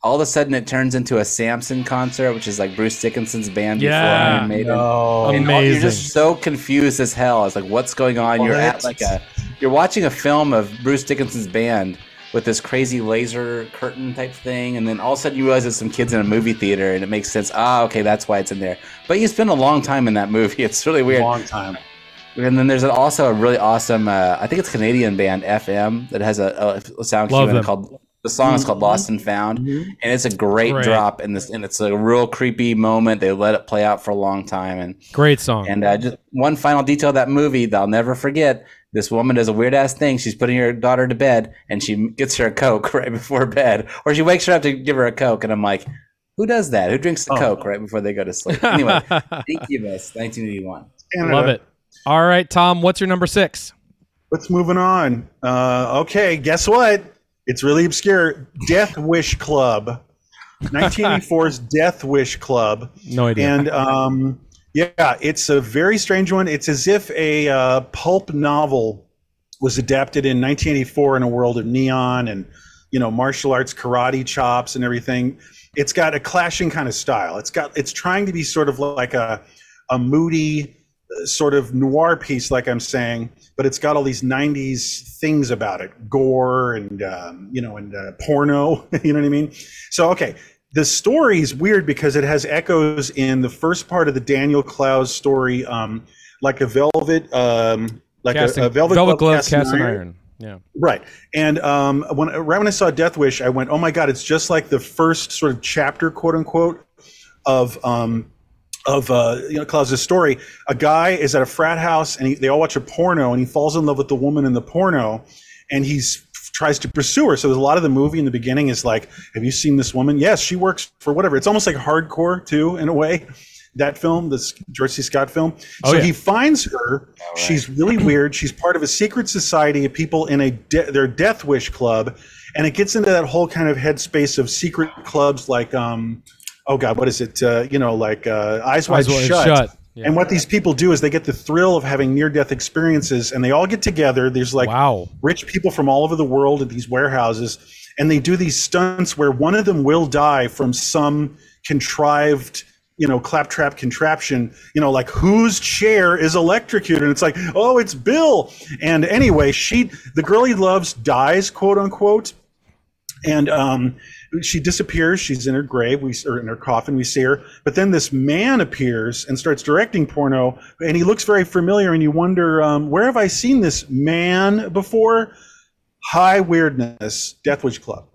Speaker 2: all of a sudden it turns into a Samson concert, which is like Bruce Dickinson's band before
Speaker 4: Yeah.
Speaker 2: Iron Maiden.
Speaker 1: No.
Speaker 2: And all-
Speaker 4: Amazing.
Speaker 2: you're just so confused as hell. It's like, what's going on? You're at like a, you're watching a film of Bruce Dickinson's band with this crazy laser curtain type thing, and then all of a sudden you realize it's some kids in a movie theater, and it makes sense. Ah, okay, that's why it's in there. But you spend a long time in that movie. It's really weird.
Speaker 1: Long time.
Speaker 2: And then there's also a really awesome, uh, I think it's Canadian band FM that has a, a sound
Speaker 4: Love
Speaker 2: cue in
Speaker 4: them.
Speaker 2: it called. The song is called "Lost and Found," and it's a great,
Speaker 4: Great.
Speaker 2: drop. And this, and it's a real creepy moment. They let it play out for a long time, and
Speaker 4: Great song.
Speaker 2: and uh, just one final detail of that movie that I'll never forget. This woman does a weird ass thing. She's putting her daughter to bed, and she gets her a coke right before bed, or she wakes her up to give her a coke. And I'm like, who does that? Who drinks the
Speaker 1: Oh.
Speaker 2: coke right before they go to sleep? Anyway, Incubus, 1981.
Speaker 1: Canada.
Speaker 4: Love it. All right, Tom, what's your number six?
Speaker 1: Let's moving on. Uh, okay, guess what? It's really obscure. Death Wish Club, 1984's Death Wish Club,
Speaker 4: No idea.
Speaker 1: and um, yeah, it's a very strange one. It's as if a uh, pulp novel was adapted in 1984 in a world of neon and you know martial arts, karate chops, and everything. It's got a clashing kind of style. It's got it's trying to be sort of like a a moody sort of noir piece, like I'm saying, but it's got all these '90s things about it, gore and um, you know, and uh, porno. you know what I mean? So okay, the story is weird because it has echoes in the first part of the Daniel Clowes story, um, like a velvet, um, like a,
Speaker 4: Casting-
Speaker 1: a velvet,
Speaker 4: Velvet
Speaker 1: glove,
Speaker 4: glove,
Speaker 1: cast iron.
Speaker 4: iron. Yeah.
Speaker 1: Right. And um, when right when I saw Death Wish, I went, "Oh my god, it's just like the first sort of chapter, quote unquote, of um, of uh, you know Klaus's story. A guy is at a frat house, and he, they all watch a porno, and he falls in love with the woman in the porno, and he's tries to pursue her. So there's a lot of the movie in the beginning is like, "Have you seen this woman? Yes, she works for whatever." It's almost like hardcore too, in a way. That film, this George C. Scott film.
Speaker 4: Oh,
Speaker 1: so
Speaker 4: yeah.
Speaker 1: he finds her. She's really weird. She's part of a secret society of people in a de- their Death Wish club, and it gets into that whole kind of headspace of secret clubs like, um, oh god, what is it? Uh, you know, like uh, Eyes Wide
Speaker 4: Eyes
Speaker 1: Shut.
Speaker 4: Shut. Yeah.
Speaker 1: And what these people do is they get the thrill of having near-death experiences, and they all get together. There's like
Speaker 4: wow.
Speaker 1: rich people from all over the world at these warehouses, and they do these stunts where one of them will die from some contrived, you know, claptrap contraption. You know, like whose chair is electrocuted? And it's like, oh, it's Bill. And anyway, she, the girl he loves, dies, quote unquote, and um, she disappears. She's in her grave, we or in her coffin. We see her, but then this man appears and starts directing porno, and he looks very familiar. And you wonder, um, where have I seen this man before? High weirdness, Death Wish Club.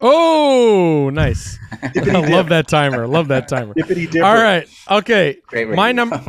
Speaker 4: Oh, nice. I love that timer. Love that timer. All right. Okay.
Speaker 2: Great
Speaker 4: My number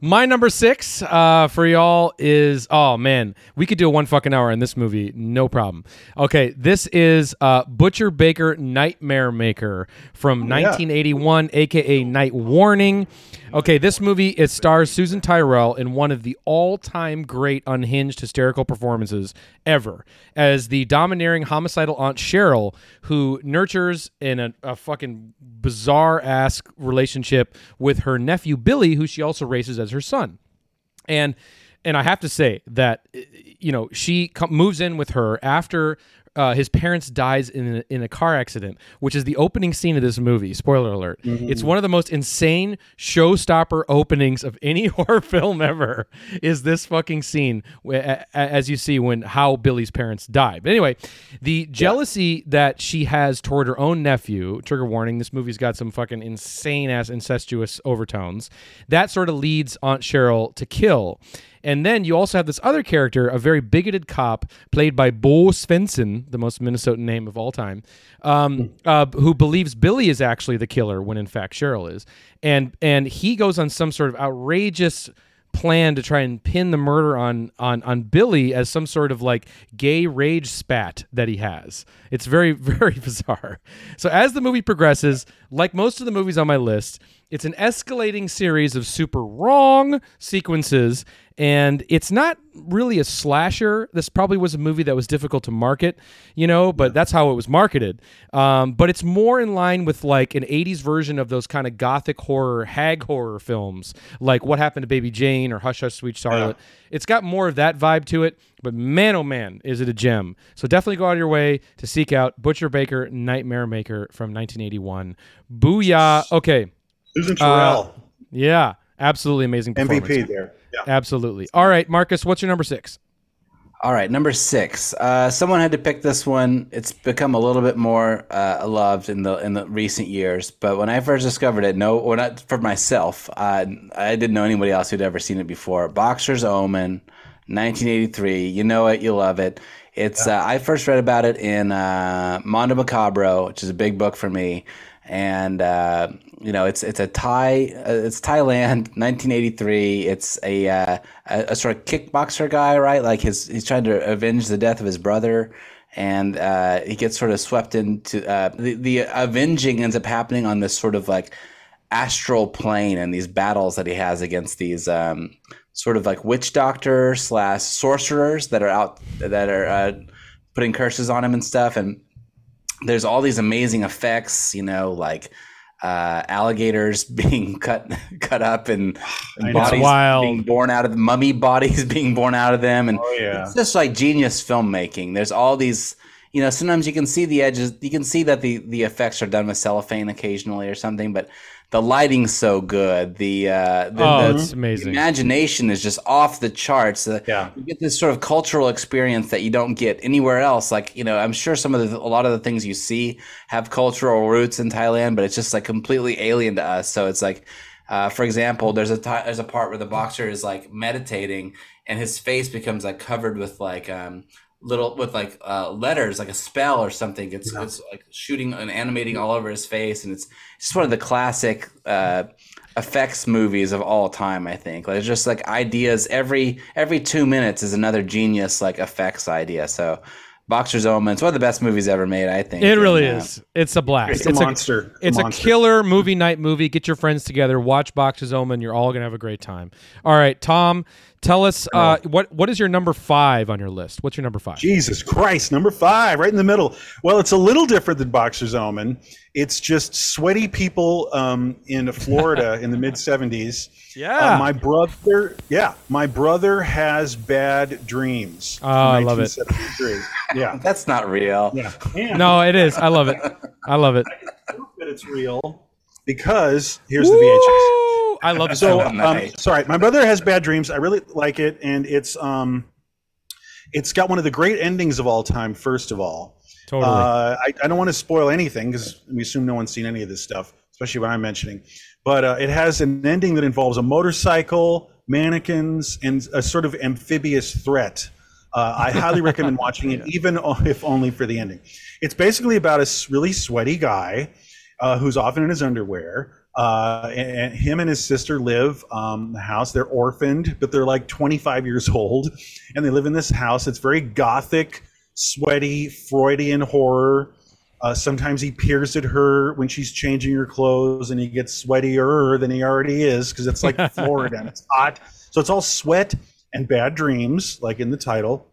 Speaker 4: my number 6 uh, for y'all is oh man, we could do a one fucking hour in this movie, no problem. Okay, this is uh, Butcher Baker Nightmare Maker from 1981 aka Night Warning. Okay, this movie it stars Susan Tyrrell in one of the all-time great unhinged hysterical performances ever as the domineering homicidal aunt Cheryl who nurtures in a, a fucking bizarre ass relationship with her nephew Billy who she also races as her son. And and I have to say that you know she moves in with her after uh, his parents dies in a, in a car accident, which is the opening scene of this movie. Spoiler alert! It's one of the most insane showstopper openings of any horror film ever. Is this fucking scene wh- a- a- as you see when how Billy's parents die? But anyway, the jealousy that she has toward her own nephew. Trigger warning: this movie's got some fucking insane ass incestuous overtones. That sort of leads Aunt Cheryl to kill. And then you also have this other character, a very bigoted cop played by Bo Svenson, the most Minnesotan name of all time, um, uh, who believes Billy is actually the killer when in fact Cheryl is. And and he goes on some sort of outrageous plan to try and pin the murder on on on Billy as some sort of like gay rage spat that he has. It's very very bizarre. So as the movie progresses, like most of the movies on my list, it's an escalating series of super wrong sequences and it's not really a slasher. This probably was a movie that was difficult to market, you know, but that's how it was marketed. Um, but it's more in line with like an 80s version of those kind of gothic horror, hag horror films, like What Happened to Baby Jane or Hush Hush Sweet Charlotte. It's got more of that vibe to it, but man, oh man, is it a gem. So definitely go out of your way to seek out Butcher Baker Nightmare Maker from 1981. Booyah. Okay.
Speaker 1: Susan
Speaker 4: Uh, Yeah, absolutely amazing performance.
Speaker 1: MVP there. Yeah.
Speaker 4: Absolutely. All right, Marcus, what's your number six?
Speaker 2: All right, number six. Uh, someone had to pick this one. It's become a little bit more uh, loved in the in the recent years. But when I first discovered it, no, or not for myself, uh, I didn't know anybody else who'd ever seen it before. Boxer's Omen, 1983. You know it, you love it. It's uh, I first read about it in uh, Mondo Macabro, which is a big book for me, and uh, you know it's it's a Thai, uh, it's Thailand, 1983. It's a, uh, a a sort of kickboxer guy, right? Like his he's trying to avenge the death of his brother, and uh, he gets sort of swept into uh, the the avenging ends up happening on this sort of like astral plane and these battles that he has against these um, sort of like witch doctor slash sorcerers that are out that are putting curses on him and stuff and there's all these amazing effects you know like uh, alligators being cut cut up and, and bodies being born out of mummy bodies being born out of them and
Speaker 1: Oh yeah.
Speaker 2: it's just like genius filmmaking. There's all these, you know, sometimes you can see the edges. You can see that the the effects are done with cellophane occasionally or something, but the lighting's so good. The uh, the,
Speaker 4: Oh,
Speaker 2: the
Speaker 4: amazing.
Speaker 2: imagination is just off the charts. Uh,
Speaker 1: Yeah.
Speaker 2: you get this sort of cultural experience that you don't get anywhere else. Like you know, I'm sure some of the a lot of the things you see have cultural roots in Thailand, but it's just like completely alien to us. So it's like. Uh, for example, there's a ti there's a part where the boxer is like meditating, and his face becomes like covered with like um, little with like uh, letters, like a spell or something. It's it's like shooting and animating all over his face, and it's just one of the classic uh, effects movies of all time. I think like it's just like ideas every every two minutes is another genius like effects idea. So. Boxer's Omen. It's one of the best movies ever made, I think.
Speaker 4: It really
Speaker 2: And, uh,
Speaker 4: is. It's a blast.
Speaker 1: It's a monster.
Speaker 4: it's a
Speaker 1: monster.
Speaker 4: killer movie night movie. Get your friends together, watch Boxers Omen. You're all gonna have a great time. All right, Tom, tell us uh, what what is your number five on your list? What's your number five?
Speaker 1: Jesus Christ, number five, right in the middle. Well, it's a little different than Boxer's Omen. It's just sweaty people um, in Florida in the mid 70s.
Speaker 4: Yeah.
Speaker 1: Uh, my brother, yeah, my brother has bad dreams.
Speaker 4: Oh, I love it.
Speaker 1: Yeah.
Speaker 2: That's not real.
Speaker 1: Yeah. And
Speaker 4: No, it is. I love it. I love it.
Speaker 1: proof that it's real because here's the VHS.
Speaker 4: I love it.
Speaker 1: So,
Speaker 4: So,
Speaker 1: um, sorry, my brother has bad dreams. I really like it, and it's um, it's got one of the great endings of all time. First of all,
Speaker 4: totally.
Speaker 1: uh, I, I don't want to spoil anything because we assume no one's seen any of this stuff, especially what I'm mentioning. But uh, it has an ending that involves a motorcycle, mannequins, and a sort of amphibious threat. Uh, I highly recommend watching it, even if only for the ending. It's basically about a really sweaty guy uh, who's often in his underwear. Uh, and, and him and his sister live um, in the house. They're orphaned, but they're like 25 years old, and they live in this house. It's very gothic, sweaty, Freudian horror. Uh, sometimes he peers at her when she's changing her clothes, and he gets sweatier than he already is because it's like Florida and it's hot. So it's all sweat and bad dreams, like in the title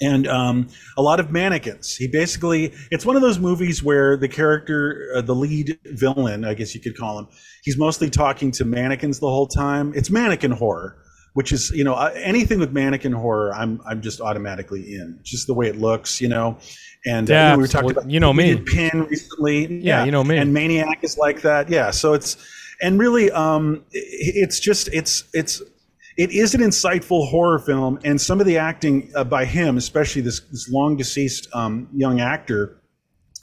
Speaker 1: and um, a lot of mannequins. He basically, it's one of those movies where the character, uh, the lead villain, I guess you could call him, he's mostly talking to mannequins the whole time. It's mannequin horror, which is, you know, anything with mannequin horror, I'm, I'm just automatically in. Just the way it looks, you know. And uh, we were talking about,
Speaker 4: you know me.
Speaker 1: Pin recently.
Speaker 4: Yeah, you know me.
Speaker 1: And Maniac is like that. Yeah. So it's, and really, um, it's just, it's, it's, it is an insightful horror film, and some of the acting uh, by him, especially this this long deceased um, young actor,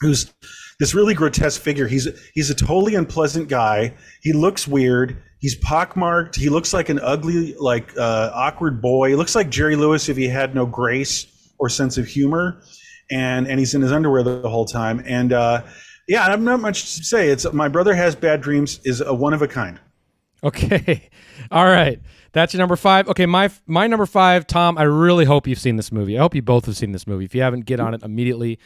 Speaker 1: who's this really grotesque figure. He's he's a totally unpleasant guy. He looks weird. He's pockmarked. He looks like an ugly, like uh, awkward boy. He looks like Jerry Lewis if he had no grace or sense of humor, and and he's in his underwear the, whole time. And uh, yeah, I'm not much to say. It's my brother has bad dreams is a one of a kind.
Speaker 4: Okay. All right. That's your number five. Okay, my my number five, Tom. I really hope you've seen this movie. I hope you both have seen this movie. If you haven't, get on it immediately.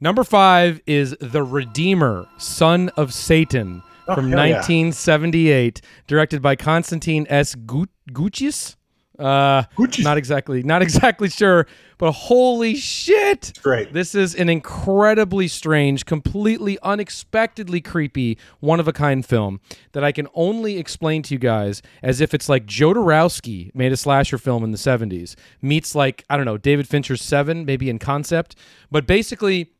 Speaker 4: Number five is The Redeemer, Son of Satan, oh, from
Speaker 1: Oh, yeah.
Speaker 4: 1978, directed by Constantine S. Gochis. Uh, not exactly, not exactly sure, but holy shit!
Speaker 1: Great.
Speaker 4: This is an incredibly strange, completely unexpectedly creepy, one of a kind film that I can only explain to you guys as if it's like Jodorowsky made a slasher film in the 70s, meets like, I don't know, David Fincher's Seven, maybe in concept, but basically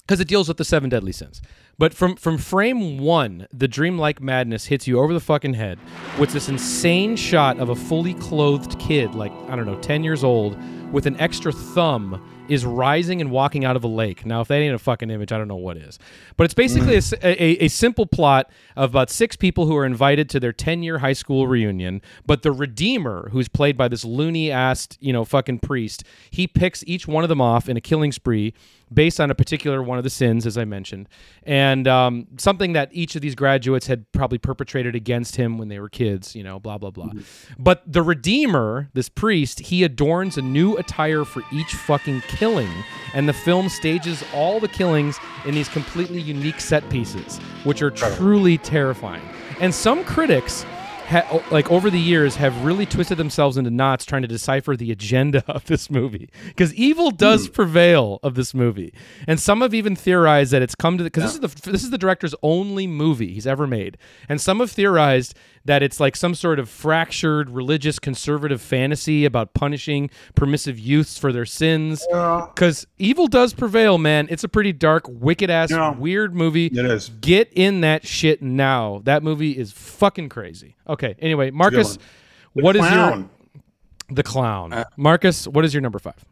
Speaker 4: because it deals with the seven deadly sins. But from from frame one, the dreamlike madness hits you over the fucking head with this insane shot of a fully clothed kid, like I don't know, ten years old, with an extra thumb, is rising and walking out of a lake. Now, if that ain't a fucking image, I don't know what is. But it's basically a mm. a simple plot of about six people who are invited to their ten year high school reunion. But the redeemer, who's played by this loony ass, you know, fucking priest, he picks each one of them off in a killing spree based on a particular one of the sins, as I mentioned, and um, something that each of these graduates had probably perpetrated against him when they were kids, you know, blah, blah, blah. But the Redeemer, this priest, he adorns a new attire for each fucking killing, and the film stages all the killings in these completely unique set pieces, which are truly terrifying. And some critics ha- like over the years have really twisted themselves into knots trying to decipher the agenda of this movie. Because evil does hmm. prevail of this movie. And some have even theorized that it's come to because this is the this is the director's only movie he's ever made. And some have theorized that it's like some sort of fractured religious conservative fantasy about punishing permissive youths for their sins because evil does prevail man it's a pretty dark wicked ass
Speaker 1: Yeah.
Speaker 4: weird movie
Speaker 1: It is.
Speaker 4: Get in that shit now. That movie is fucking crazy. Okay. Anyway, Marcus, what is
Speaker 1: Clown.
Speaker 4: your the clown? Uh, Marcus, what is your number five?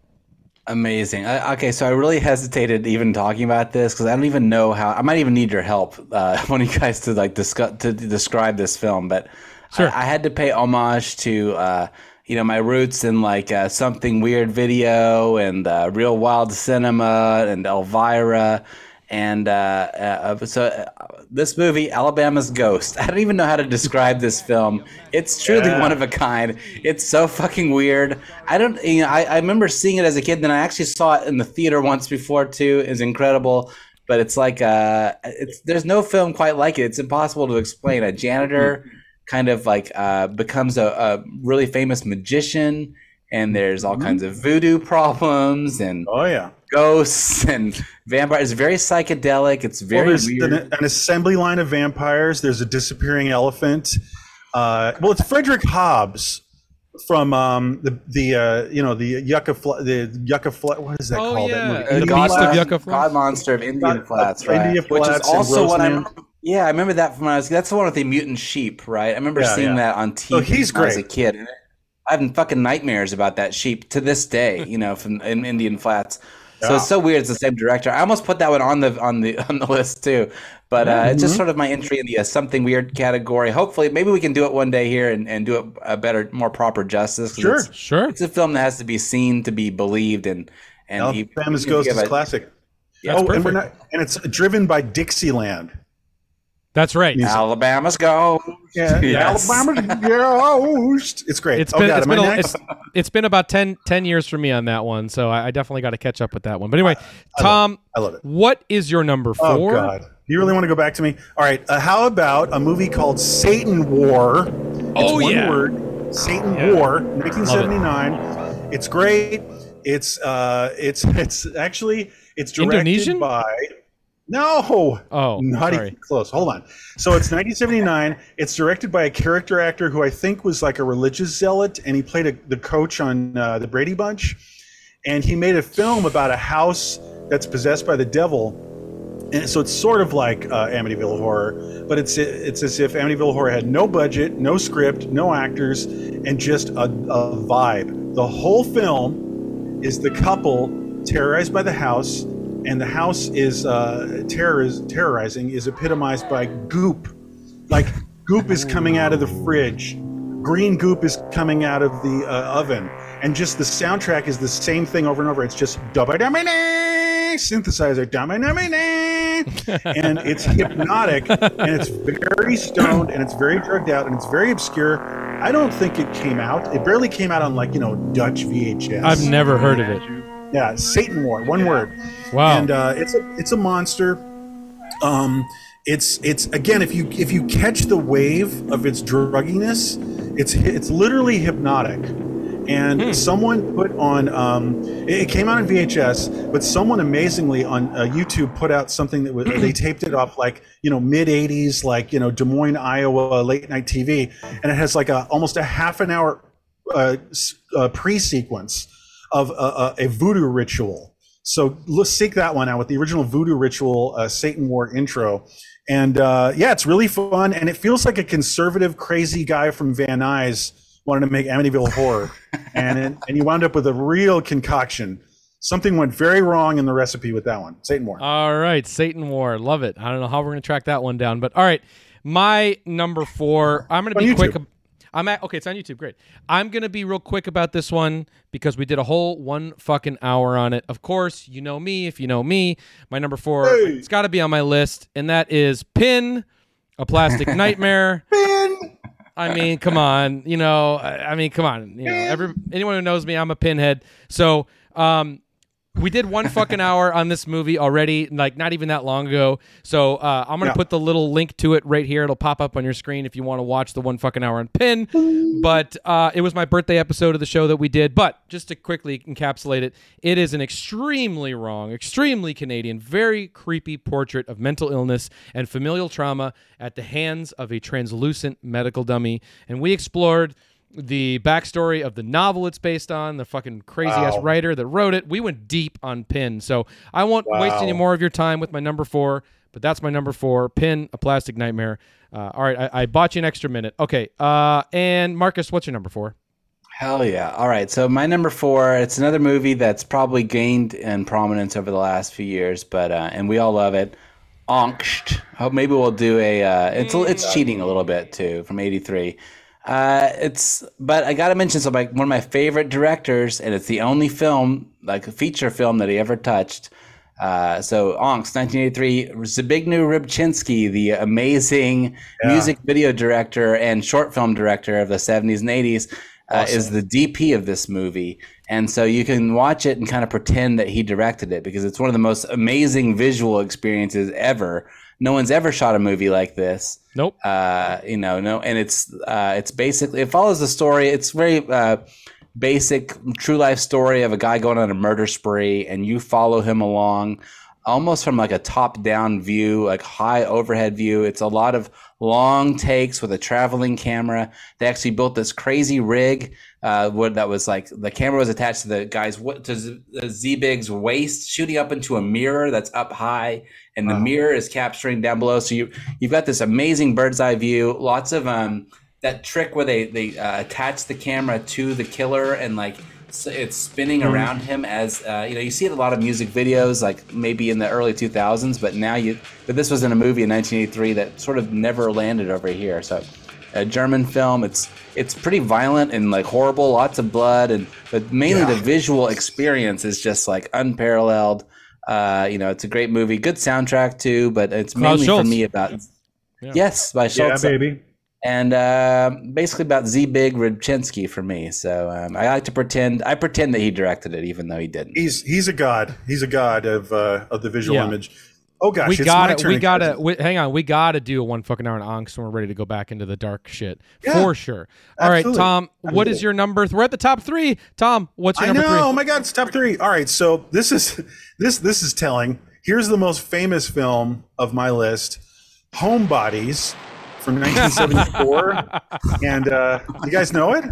Speaker 2: Amazing. I, okay, so I really hesitated even talking about this because I don't even know how. I might even need your help, uh, one of you guys, to like discuss to describe this film. But
Speaker 4: Sure.
Speaker 2: I, I had to pay homage to uh, you know my roots in like uh, something weird video and uh, real wild cinema and Elvira. And uh, uh, so uh, this movie, Alabama's Ghost. I don't even know how to describe this film. It's truly
Speaker 1: Yeah.
Speaker 2: one of a kind. It's so fucking weird. I don't, you know, I, I remember seeing it as a kid. Then I actually saw it in the theater once before too. It's incredible, but it's like uh, it's there's no film quite like it. It's impossible to explain. A janitor kind of like uh, becomes a, a really famous magician, and there's all kinds of voodoo problems and
Speaker 1: Oh yeah.
Speaker 2: ghosts and vampires. It's very psychedelic. It's very
Speaker 1: there's
Speaker 2: weird.
Speaker 1: an, an assembly line of vampires. There's a disappearing elephant. Uh, well, it's Frederick Hobbs from um, the the uh, you know the Yucca Fla- the Yucca Fla- what is that
Speaker 4: Oh,
Speaker 1: called? That
Speaker 4: yeah.
Speaker 1: movie?
Speaker 4: Uh,
Speaker 1: The
Speaker 4: God
Speaker 1: Beast
Speaker 4: of
Speaker 1: of
Speaker 4: Yucca Flats?
Speaker 2: God Monster of Indian
Speaker 1: God-
Speaker 2: Flats,
Speaker 1: of
Speaker 2: right?
Speaker 1: India
Speaker 2: Which is also what I
Speaker 1: Roseman.
Speaker 2: remember. Yeah, I remember that from when I was. That's the one with the mutant sheep, right? I remember
Speaker 1: Yeah,
Speaker 2: seeing
Speaker 1: yeah.
Speaker 2: that on TV
Speaker 1: Oh, he's
Speaker 2: when I was a
Speaker 1: great.
Speaker 2: kid. Have fucking nightmares about that sheep to this day. You know, from in Indian Flats. So
Speaker 1: Yeah.
Speaker 2: it's so weird. It's the same director. I almost put that one on the on the on the list too, but uh, it's just
Speaker 1: Mm-hmm.
Speaker 2: sort of my entry in the uh, something weird category. Hopefully, maybe we can do it one day here and, and do it a better, more proper justice.
Speaker 1: Sure.
Speaker 2: it's,
Speaker 4: Sure.
Speaker 2: it's a film that has to be seen to be believed and and
Speaker 1: Alabama's Ghost is
Speaker 2: a-
Speaker 1: classic.
Speaker 2: Yeah,
Speaker 1: oh, and we're not, and it's driven by Dixieland.
Speaker 4: That's right.
Speaker 2: Alabama's go.
Speaker 1: Yeah,
Speaker 2: Yes.
Speaker 1: Alabama's Ghost. It's great.
Speaker 4: It's
Speaker 1: oh
Speaker 4: been
Speaker 1: God,
Speaker 4: it's been, a, it's, it's been about 10, 10 years for me on that one, so I, I definitely got to catch up with that one. But anyway, Tom,
Speaker 1: I love it.
Speaker 4: what is your number
Speaker 1: Oh
Speaker 4: four?
Speaker 1: God! You really want to go back to me? All right. Uh, how about a movie called Satan War? It's
Speaker 4: Oh,
Speaker 1: one
Speaker 4: yeah.
Speaker 1: word. Satan
Speaker 4: Yeah.
Speaker 1: War, 1979. It's great. It's uh, it's it's actually it's directed
Speaker 4: Indonesian?
Speaker 1: by. No.
Speaker 4: Oh,
Speaker 1: not
Speaker 4: sorry.
Speaker 1: even close. Hold on. So it's 1979. it's directed by a character actor who I think was like a religious zealot, and he played a, the coach on uh, the Brady Bunch. And he made a film about a house that's possessed by the devil, and so it's sort of like uh, Amityville Horror, but it's it's as if Amityville Horror had no budget, no script, no actors, and just a, a vibe. The whole film is the couple terrorized by the house, and the house is uh, terroriz- terrorizing is epitomized by goop, like goop is coming out of the fridge, green goop is coming out of the uh, oven, and just the soundtrack is the same thing over and over. It's just "Dubba-dum-ba-dee," synthesizer "Dum-ba-dum-ba-dee," and it's hypnotic and it's very stoned and it's very drugged out and it's very obscure. I don't think it came out. It barely came out on like you know Dutch VHS.
Speaker 4: I've never heard of it.
Speaker 1: Yeah, Satan War, one word.
Speaker 4: Wow.
Speaker 1: And uh, it's a it's a monster. Um, it's it's again if you if you catch the wave of its drugginess, it's it's literally hypnotic. and someone put on. Um, it, it came out in VHS, but someone amazingly on uh, YouTube put out something that was, they taped it off like you know mid '80s, like you know Des Moines, Iowa, late night TV, and it has like a almost a half an hour uh, uh, pre-sequence of uh, a voodoo ritual. So let's seek that one out with the original voodoo ritual uh, Satan War intro. And uh, yeah, it's really fun, and it feels like a conservative, crazy guy from Van Nuys wanted to make Amityville horror, and it, and you wound up with a real concoction. Something went very wrong in the recipe with that one, Satan War.
Speaker 4: All right, Satan War, love it. I don't know how we're gonna track that one down, but all right, my number four. I'm gonna be
Speaker 1: YouTube.
Speaker 4: quick. I'm at okay. It's on YouTube. Great. I'm gonna be real quick about this one because we did a whole one fucking hour on it. Of course, you know me. If you know me, my number four.
Speaker 1: Hey.
Speaker 4: It's got to be on my list, and that is Pin, a Plastic Nightmare. Pin. I mean, come on. You know, I I mean, come on. You know, every anyone who knows me, I'm a pinhead. So, um, we did one fucking hour on this movie already, like not even that long ago. So uh, I'm gonna
Speaker 1: Yeah.
Speaker 4: put the little link to it right here. It'll pop up on your screen if you want to watch the one fucking hour on Pin. But uh, it was my birthday episode of the show that we did. But just to quickly encapsulate it, it is an extremely wrong, extremely Canadian, very creepy portrait of mental illness and familial trauma at the hands of a translucent medical dummy. And we explored the backstory of the novel it's based on, the fucking crazy ass
Speaker 1: Wow.
Speaker 4: writer that wrote it. We went deep on Pin. So I won't waste any more of your time with my number four, but that's my number four Pin, a plastic nightmare. Uh, all right, I, I bought you an extra minute. Okay. Uh, and Marcus, what's your number four?
Speaker 2: Hell yeah. All right. So my number four, it's another movie that's probably gained in prominence over the last few years, but uh, and we all love it. Angst. Hope maybe we'll do a. Uh, it's it's cheating a little bit too from '83. Uh, it's but I gotta mention so like one of my favorite directors, and it's the only film like a feature film that he ever touched. Uh, so Angst, 1983, Zbigniew Rybczynski, the amazing music video director and short film director of the 70s and 80s, uh, is the DP of this movie. And so you can watch it and kind of pretend that he directed it because it's one of the most amazing visual experiences ever. No one's ever shot a movie like this
Speaker 4: Nope.
Speaker 2: uh, you know, no, and it's uh, it's basically it follows the story. It's very uh, basic, true life story of a guy going on a murder spree, and you follow him along, almost from like a top down view, like high overhead view. It's a lot of long takes with a traveling camera. They actually built this crazy rig. Uh, what that was like the camera was attached to the guy's what to Z- Z-Big's waist, shooting up into a mirror that's up high, and the mirror is capturing down below. So you you've got this amazing bird's eye view. Lots of um that trick where they they uh, attach the camera to the killer and like it's spinning around him as uh, you know you see it in a lot of music videos like maybe in the early 2000s but now you but this was in a movie in 1983 that sort of never landed over here. So a German film. It's it's pretty violent and like horrible lots of blood and but mainly the visual experience is just like unparalleled. Uh, you know it's a great movie. Good soundtrack too but it's mainly for me about yes by
Speaker 1: yeah, baby.
Speaker 2: And uh, basically about Z Big Rybczynski for me. So um, I like to pretend I pretend that he directed it, even though he didn't.
Speaker 1: He's he's a god. He's a god of uh, of the visual
Speaker 4: Yeah.
Speaker 1: image. Oh gosh,
Speaker 4: we
Speaker 1: it's
Speaker 4: got
Speaker 1: my
Speaker 4: to
Speaker 1: turn
Speaker 4: We got to. We, hang on. We got to do a one fucking hour on Angst when we're ready to go back into the dark shit
Speaker 1: Yeah.
Speaker 4: for sure. All right,
Speaker 1: Absolutely.
Speaker 4: Tom. What is your number? Th- we're at the top three. Tom, what's your
Speaker 1: I
Speaker 4: number
Speaker 1: know. Oh
Speaker 4: three?
Speaker 1: my God, it's top three. All right, so this is this this is telling. Here's the most famous film of my list: Homebodies from 1974. and uh, you guys know it?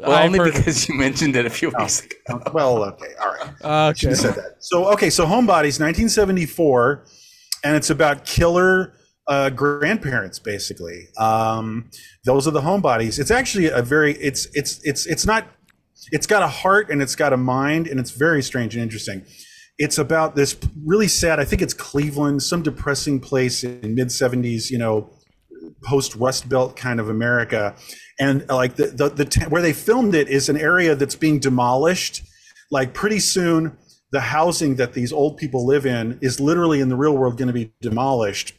Speaker 2: Well,
Speaker 4: I've
Speaker 2: only
Speaker 4: heard-
Speaker 2: because you mentioned it a few weeks ago.
Speaker 1: Well, okay, all right.
Speaker 4: Okay.
Speaker 1: Should have said that. So okay, so Homebodies, 1974, and it's about killer uh, grandparents, basically. Um, those are the homebodies. It's actually a very it's it's it's it's not. It's got a heart and it's got a mind and it's very strange and interesting. It's about this really sad. I think it's Cleveland, some depressing place in mid 70s. You know, post Rust Belt kind of America, and like the the, the t- where they filmed it is an area that's being demolished. Like pretty soon, the housing that these old people live in is literally in the real world going to be demolished,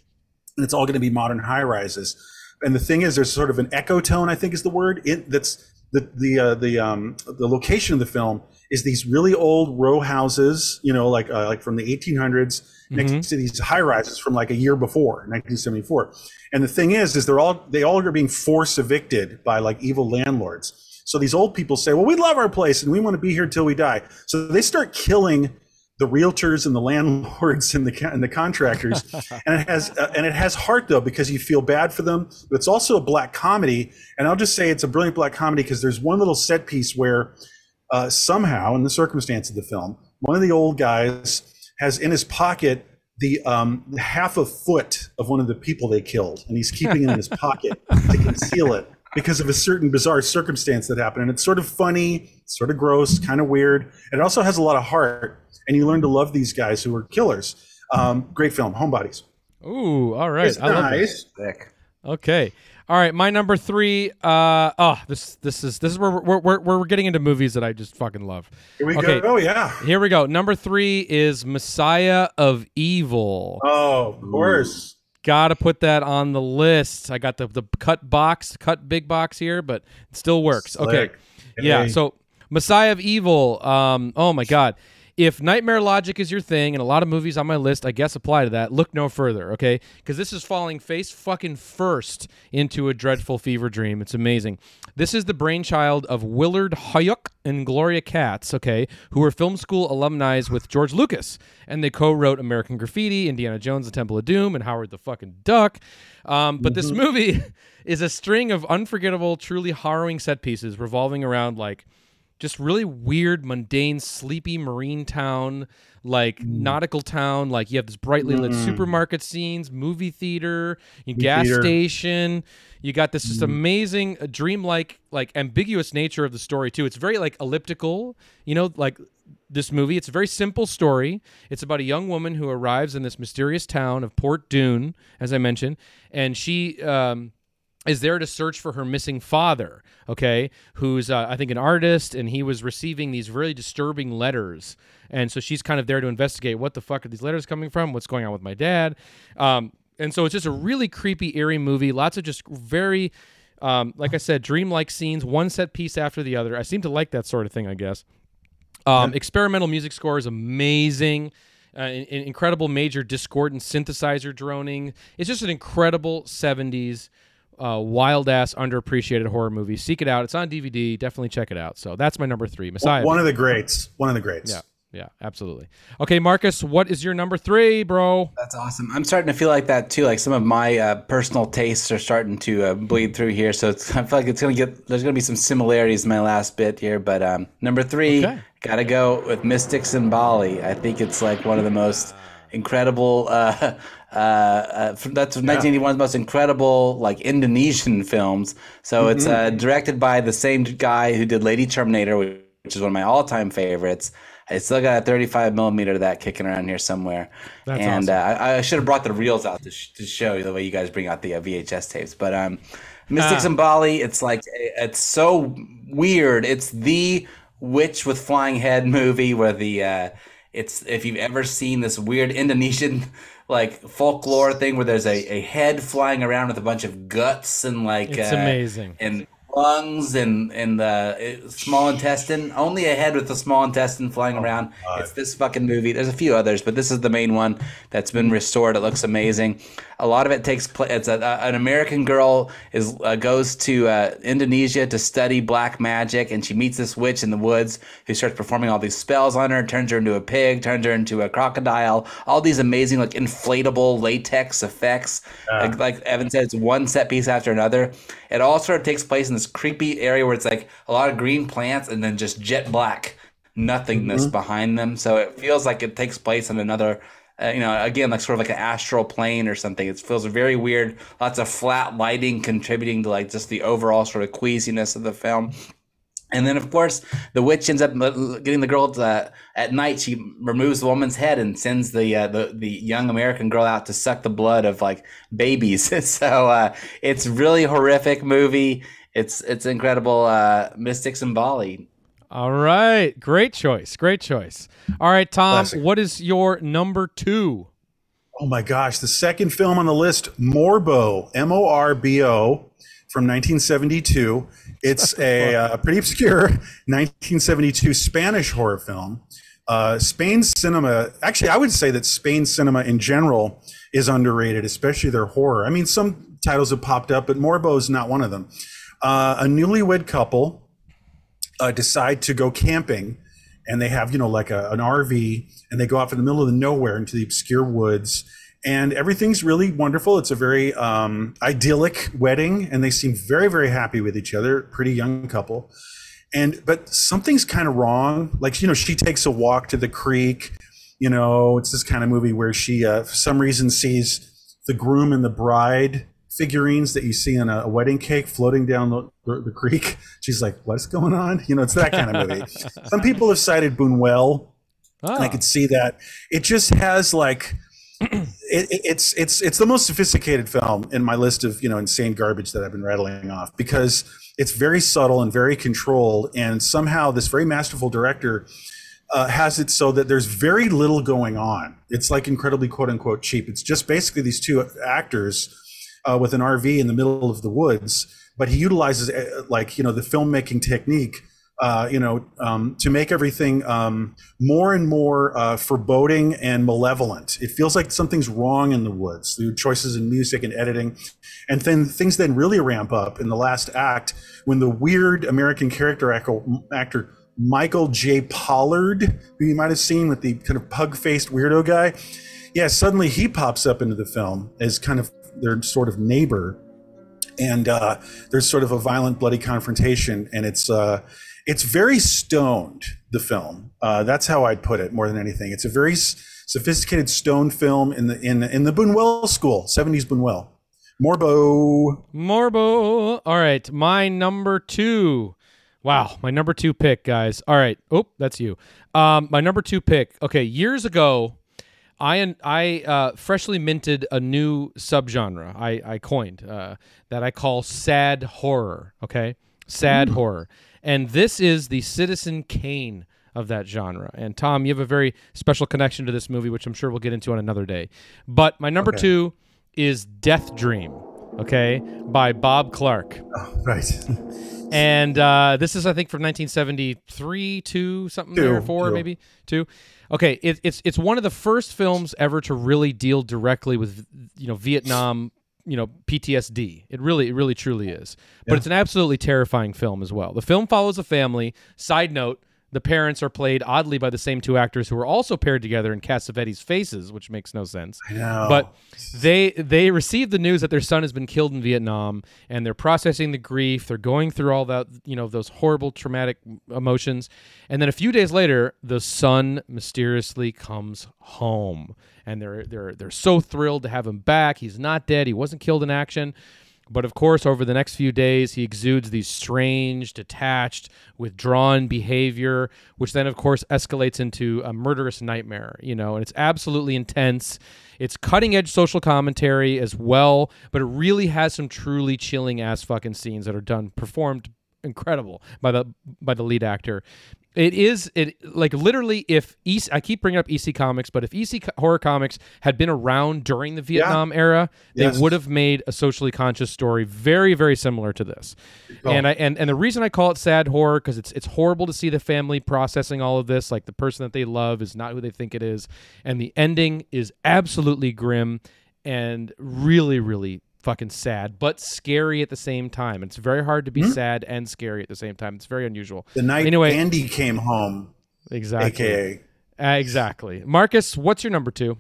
Speaker 1: and it's all going to be modern high rises. And the thing is, there's sort of an echo tone. I think is the word. It that's the the uh, the um the location of the film is these really old row houses, you know, like uh, like from the 1800s, next to these high rises from like a year before, 1974. And the thing is, is they're all they all are being force evicted by like evil landlords. So these old people say, "Well, we love our place and we want to be here till we die." So they start killing the realtors and the landlords and the and the contractors, and it has uh, and it has heart though because you feel bad for them. But it's also a black comedy, and I'll just say it's a brilliant black comedy because there's one little set piece where uh, somehow, in the circumstance of the film, one of the old guys has in his pocket the um, half a foot of one of the people they killed, and he's keeping it in his pocket to conceal it because of a certain bizarre circumstance that happened. And it's sort of funny, sort of gross, kind of weird. And it also has a lot of heart, and you learn to love these guys who were killers. Um, great film, Homebodies.
Speaker 4: Ooh, all right.
Speaker 1: It's
Speaker 4: I love this.
Speaker 1: nice.
Speaker 2: Sick.
Speaker 4: Okay. All right, my number three. Uh, oh, this this is this is where we're, we're, we're, we're getting into movies that I just fucking love.
Speaker 1: Here we
Speaker 4: Okay.
Speaker 1: go. Oh yeah.
Speaker 4: Here we go. Number three is Messiah of Evil.
Speaker 1: Oh, of course.
Speaker 4: Gotta put that on the list. I got the the cut box, cut big box here, but it still works. Okay.
Speaker 1: Slick.
Speaker 4: Yeah. So Messiah of Evil. Um. Oh my God. If nightmare logic is your thing, and a lot of movies on my list, I guess apply to that. Look no further, okay? Because this is falling face fucking first into a dreadful fever dream. It's amazing. This is the brainchild of Willard Huyck and Gloria Katz, okay, who were film school alumni with George Lucas, and they co-wrote American Graffiti, Indiana Jones: The Temple of Doom, and Howard the fucking Duck. Um, but this movie is a string of unforgettable, truly harrowing set pieces revolving around like just really weird, mundane, sleepy marine town, like nautical town. Like you have this brightly lit supermarket scenes, movie theater, you gas
Speaker 1: theater.
Speaker 4: station. You got this just amazing, uh, dreamlike, like ambiguous nature of the story too. It's very like elliptical, you know, like this movie. It's a very simple story. It's about a young woman who arrives in this mysterious town of Point Dume, as I mentioned, and she. Um, is there to search for her missing father, okay, who's, uh, I think, an artist, and he was receiving these really disturbing letters. And so she's kind of there to investigate what the fuck are these letters coming from? What's going on with my dad? Um, and so it's just a really creepy, eerie movie. Lots of just very, um, like I said, dreamlike scenes, one set piece after the other. I seem to like that sort of thing, I guess. Um, Experimental music score is amazing. Uh, in- in- incredible major discordant synthesizer droning. It's just an incredible 70s uh, wild ass underappreciated horror movie. Seek it out. It's on DVD. Definitely check it out. So that's my number three, Messiah.
Speaker 1: One of the greats. One of the greats.
Speaker 4: yeah, yeah, absolutely. Okay, Marcus, what is your number three, bro?
Speaker 2: That's awesome. I'm starting to feel like that too. Like some of my uh, personal tastes are starting to uh, bleed through here. So it's, I feel like it's gonna get. There's gonna be some similarities in my last bit here. But um, number three,
Speaker 4: Okay.
Speaker 2: gotta go with Mystics in Bali. I think it's like one of the most incredible. Uh, uh, uh, from- that's 1981's most incredible like Indonesian films. So it's uh, directed by the same guy who did Lady Terminator, which is one of my all-time favorites. I still got a 35 millimeter of that kicking around here somewhere.
Speaker 4: That's
Speaker 2: and uh, I, I should have brought the reels out to, sh- to show you the way you guys bring out the uh, VHS tapes. But um, Mystics in Bali, it's like it's so weird. It's the witch with flying head movie where the uh, it's if you've ever seen this weird Indonesian like folklore thing where there's a, a head flying around with a bunch of guts and like
Speaker 4: It's
Speaker 2: uh,
Speaker 4: amazing.
Speaker 2: and lungs and and the uh, small intestine. Only a head with the small intestine flying around. It's this fucking movie. There's a few others, but this is the main one that's been restored. It looks amazing. A lot of it takes place. It's a, a- an American girl is uh, goes to uh, Indonesia to study black magic, and she meets this witch in the woods who starts performing all these spells on her. Turns her into a pig. Turns her into a crocodile. All these amazing like inflatable latex effects. Like, like Evan said, it's one set piece after another. It all sort of takes place in this creepy area where it's like a lot of green plants and then just jet black nothingness behind them. So it feels like it takes place in another, uh, you know, again, like sort of like an astral plane or something. It feels very weird. Lots of flat lighting contributing to like just the overall sort of queasiness of the film. And then, of course, the witch ends up getting the girl to, at night. She removes the woman's head and sends the uh, the the young American girl out to suck the blood of like babies. so uh, it's really horrific movie. It's it's incredible. Uh, Mystics in Bali.
Speaker 4: All right, great choice, great choice. All right, Tom,
Speaker 1: Classic.
Speaker 4: what is your number two?
Speaker 1: Oh my gosh, the second film on the list, Morbo, M O R B O, from 1972. It's a uh, pretty obscure 1972 Spanish horror film. Uh, Spain's cinema, actually, I would say that Spain's cinema in general is underrated, especially their horror. I mean, some titles have popped up, but Morbo is not one of them. Uh, a newlywed couple uh, decide to go camping, and they have you know like a, an RV, and they go off in the middle of the nowhere into the obscure woods, and everything's really wonderful. It's a very um, idyllic wedding, and they seem very very happy with each other. Pretty young couple, and but something's kind of wrong. Like you know, she takes a walk to the creek. You know, it's this kind of movie where she, uh, for some reason, sees the groom and the bride figurines that you see on a, wedding cake floating down the, the, the creek. She's like, "What's going on?" You know, it's that kind of movie. Some people have cited Buñuel. And I
Speaker 4: Ah.
Speaker 1: could see that. It just has like it- it's it's it's the most sophisticated film in my list of you know insane garbage that I've been rattling off because it's very subtle and very controlled, and somehow this very masterful director uh, has it so that there's very little going on. It's like incredibly quote unquote cheap. It's just basically these two actors uh, with an RV in the middle of the woods, but he utilizes uh, like you know the filmmaking technique. Uh, you know, um, to make everything um, more and more uh, foreboding and malevolent. It feels like something's wrong in the woods. The choices in music and editing, and then things then really ramp up in the last act when the weird American character actor, Michael J. Pollard, who you might have seen with the kind of pug-faced weirdo guy, yeah, suddenly he pops up into the film as kind of their sort of neighbor and uh, there's sort of a violent, bloody confrontation, and it's uh, it's very stoned. The film, uh, that's how I'd put it more than anything. It's a very sophisticated stone film in the in in the Buñuel school, '70s Buñuel. Morbo.
Speaker 4: Morbo. All right, my number two. Wow, my number two pick, guys. All right. Oh, that's you. Um, my number two pick. Okay, years ago, I I uh, freshly minted a new subgenre. I I coined uh, that I call sad horror. Okay, sad horror, and this is the Citizen Kane of that genre. And Tom, you have a very special connection to this movie, which I'm sure we'll get into on another day. But my number
Speaker 1: Okay.
Speaker 4: two is Death Dream. Okay, by Bob Clark.
Speaker 1: Right.
Speaker 4: And uh, this is, I think, from 1973, two something there,
Speaker 1: Two,
Speaker 4: four
Speaker 1: two.
Speaker 4: maybe two. Okay, it, it's it's one of the first films ever to really deal directly with you know Vietnam, you know PTSD. It really, it really, truly is. But it's an absolutely terrifying film as well. The film follows a family. Side note. The parents are played oddly by the same two actors who are also paired together in Cassavetes' Faces, which makes no sense.
Speaker 1: I know.
Speaker 4: But they they received the news that their son has been killed in Vietnam, and they're processing the grief. They're going through all that, you know, those horrible traumatic emotions, and then a few days later, the son mysteriously comes home, and they're they're they're so thrilled to have him back. He's not dead. He wasn't killed in action. But of course, over the next few days, he exudes these strange, detached, withdrawn behavior, which then, of course, escalates into a murderous nightmare, you know, and it's absolutely intense. It's cutting edge social commentary as well, but it really has some truly chilling ass fucking scenes that are done, performed incredible by the by the lead actor. It is it like literally if EC, I keep bringing up EC Comics, but if EC Horror Comics had been around during the Vietnam era, they
Speaker 1: Yes.
Speaker 4: would have made a socially conscious story very very similar to this. Oh. And I and, and the reason I call it sad horror because it's it's horrible to see the family processing all of this like the person that they love is not who they think it is and the ending is absolutely grim and really really fucking sad but scary at the same time. It's very hard to be sad and scary at the same time. It's very unusual.
Speaker 1: the night
Speaker 4: anyway,
Speaker 1: Andy came home,
Speaker 4: Exactly.
Speaker 1: aka
Speaker 4: Uh, exactly. Marcus, what's your number two?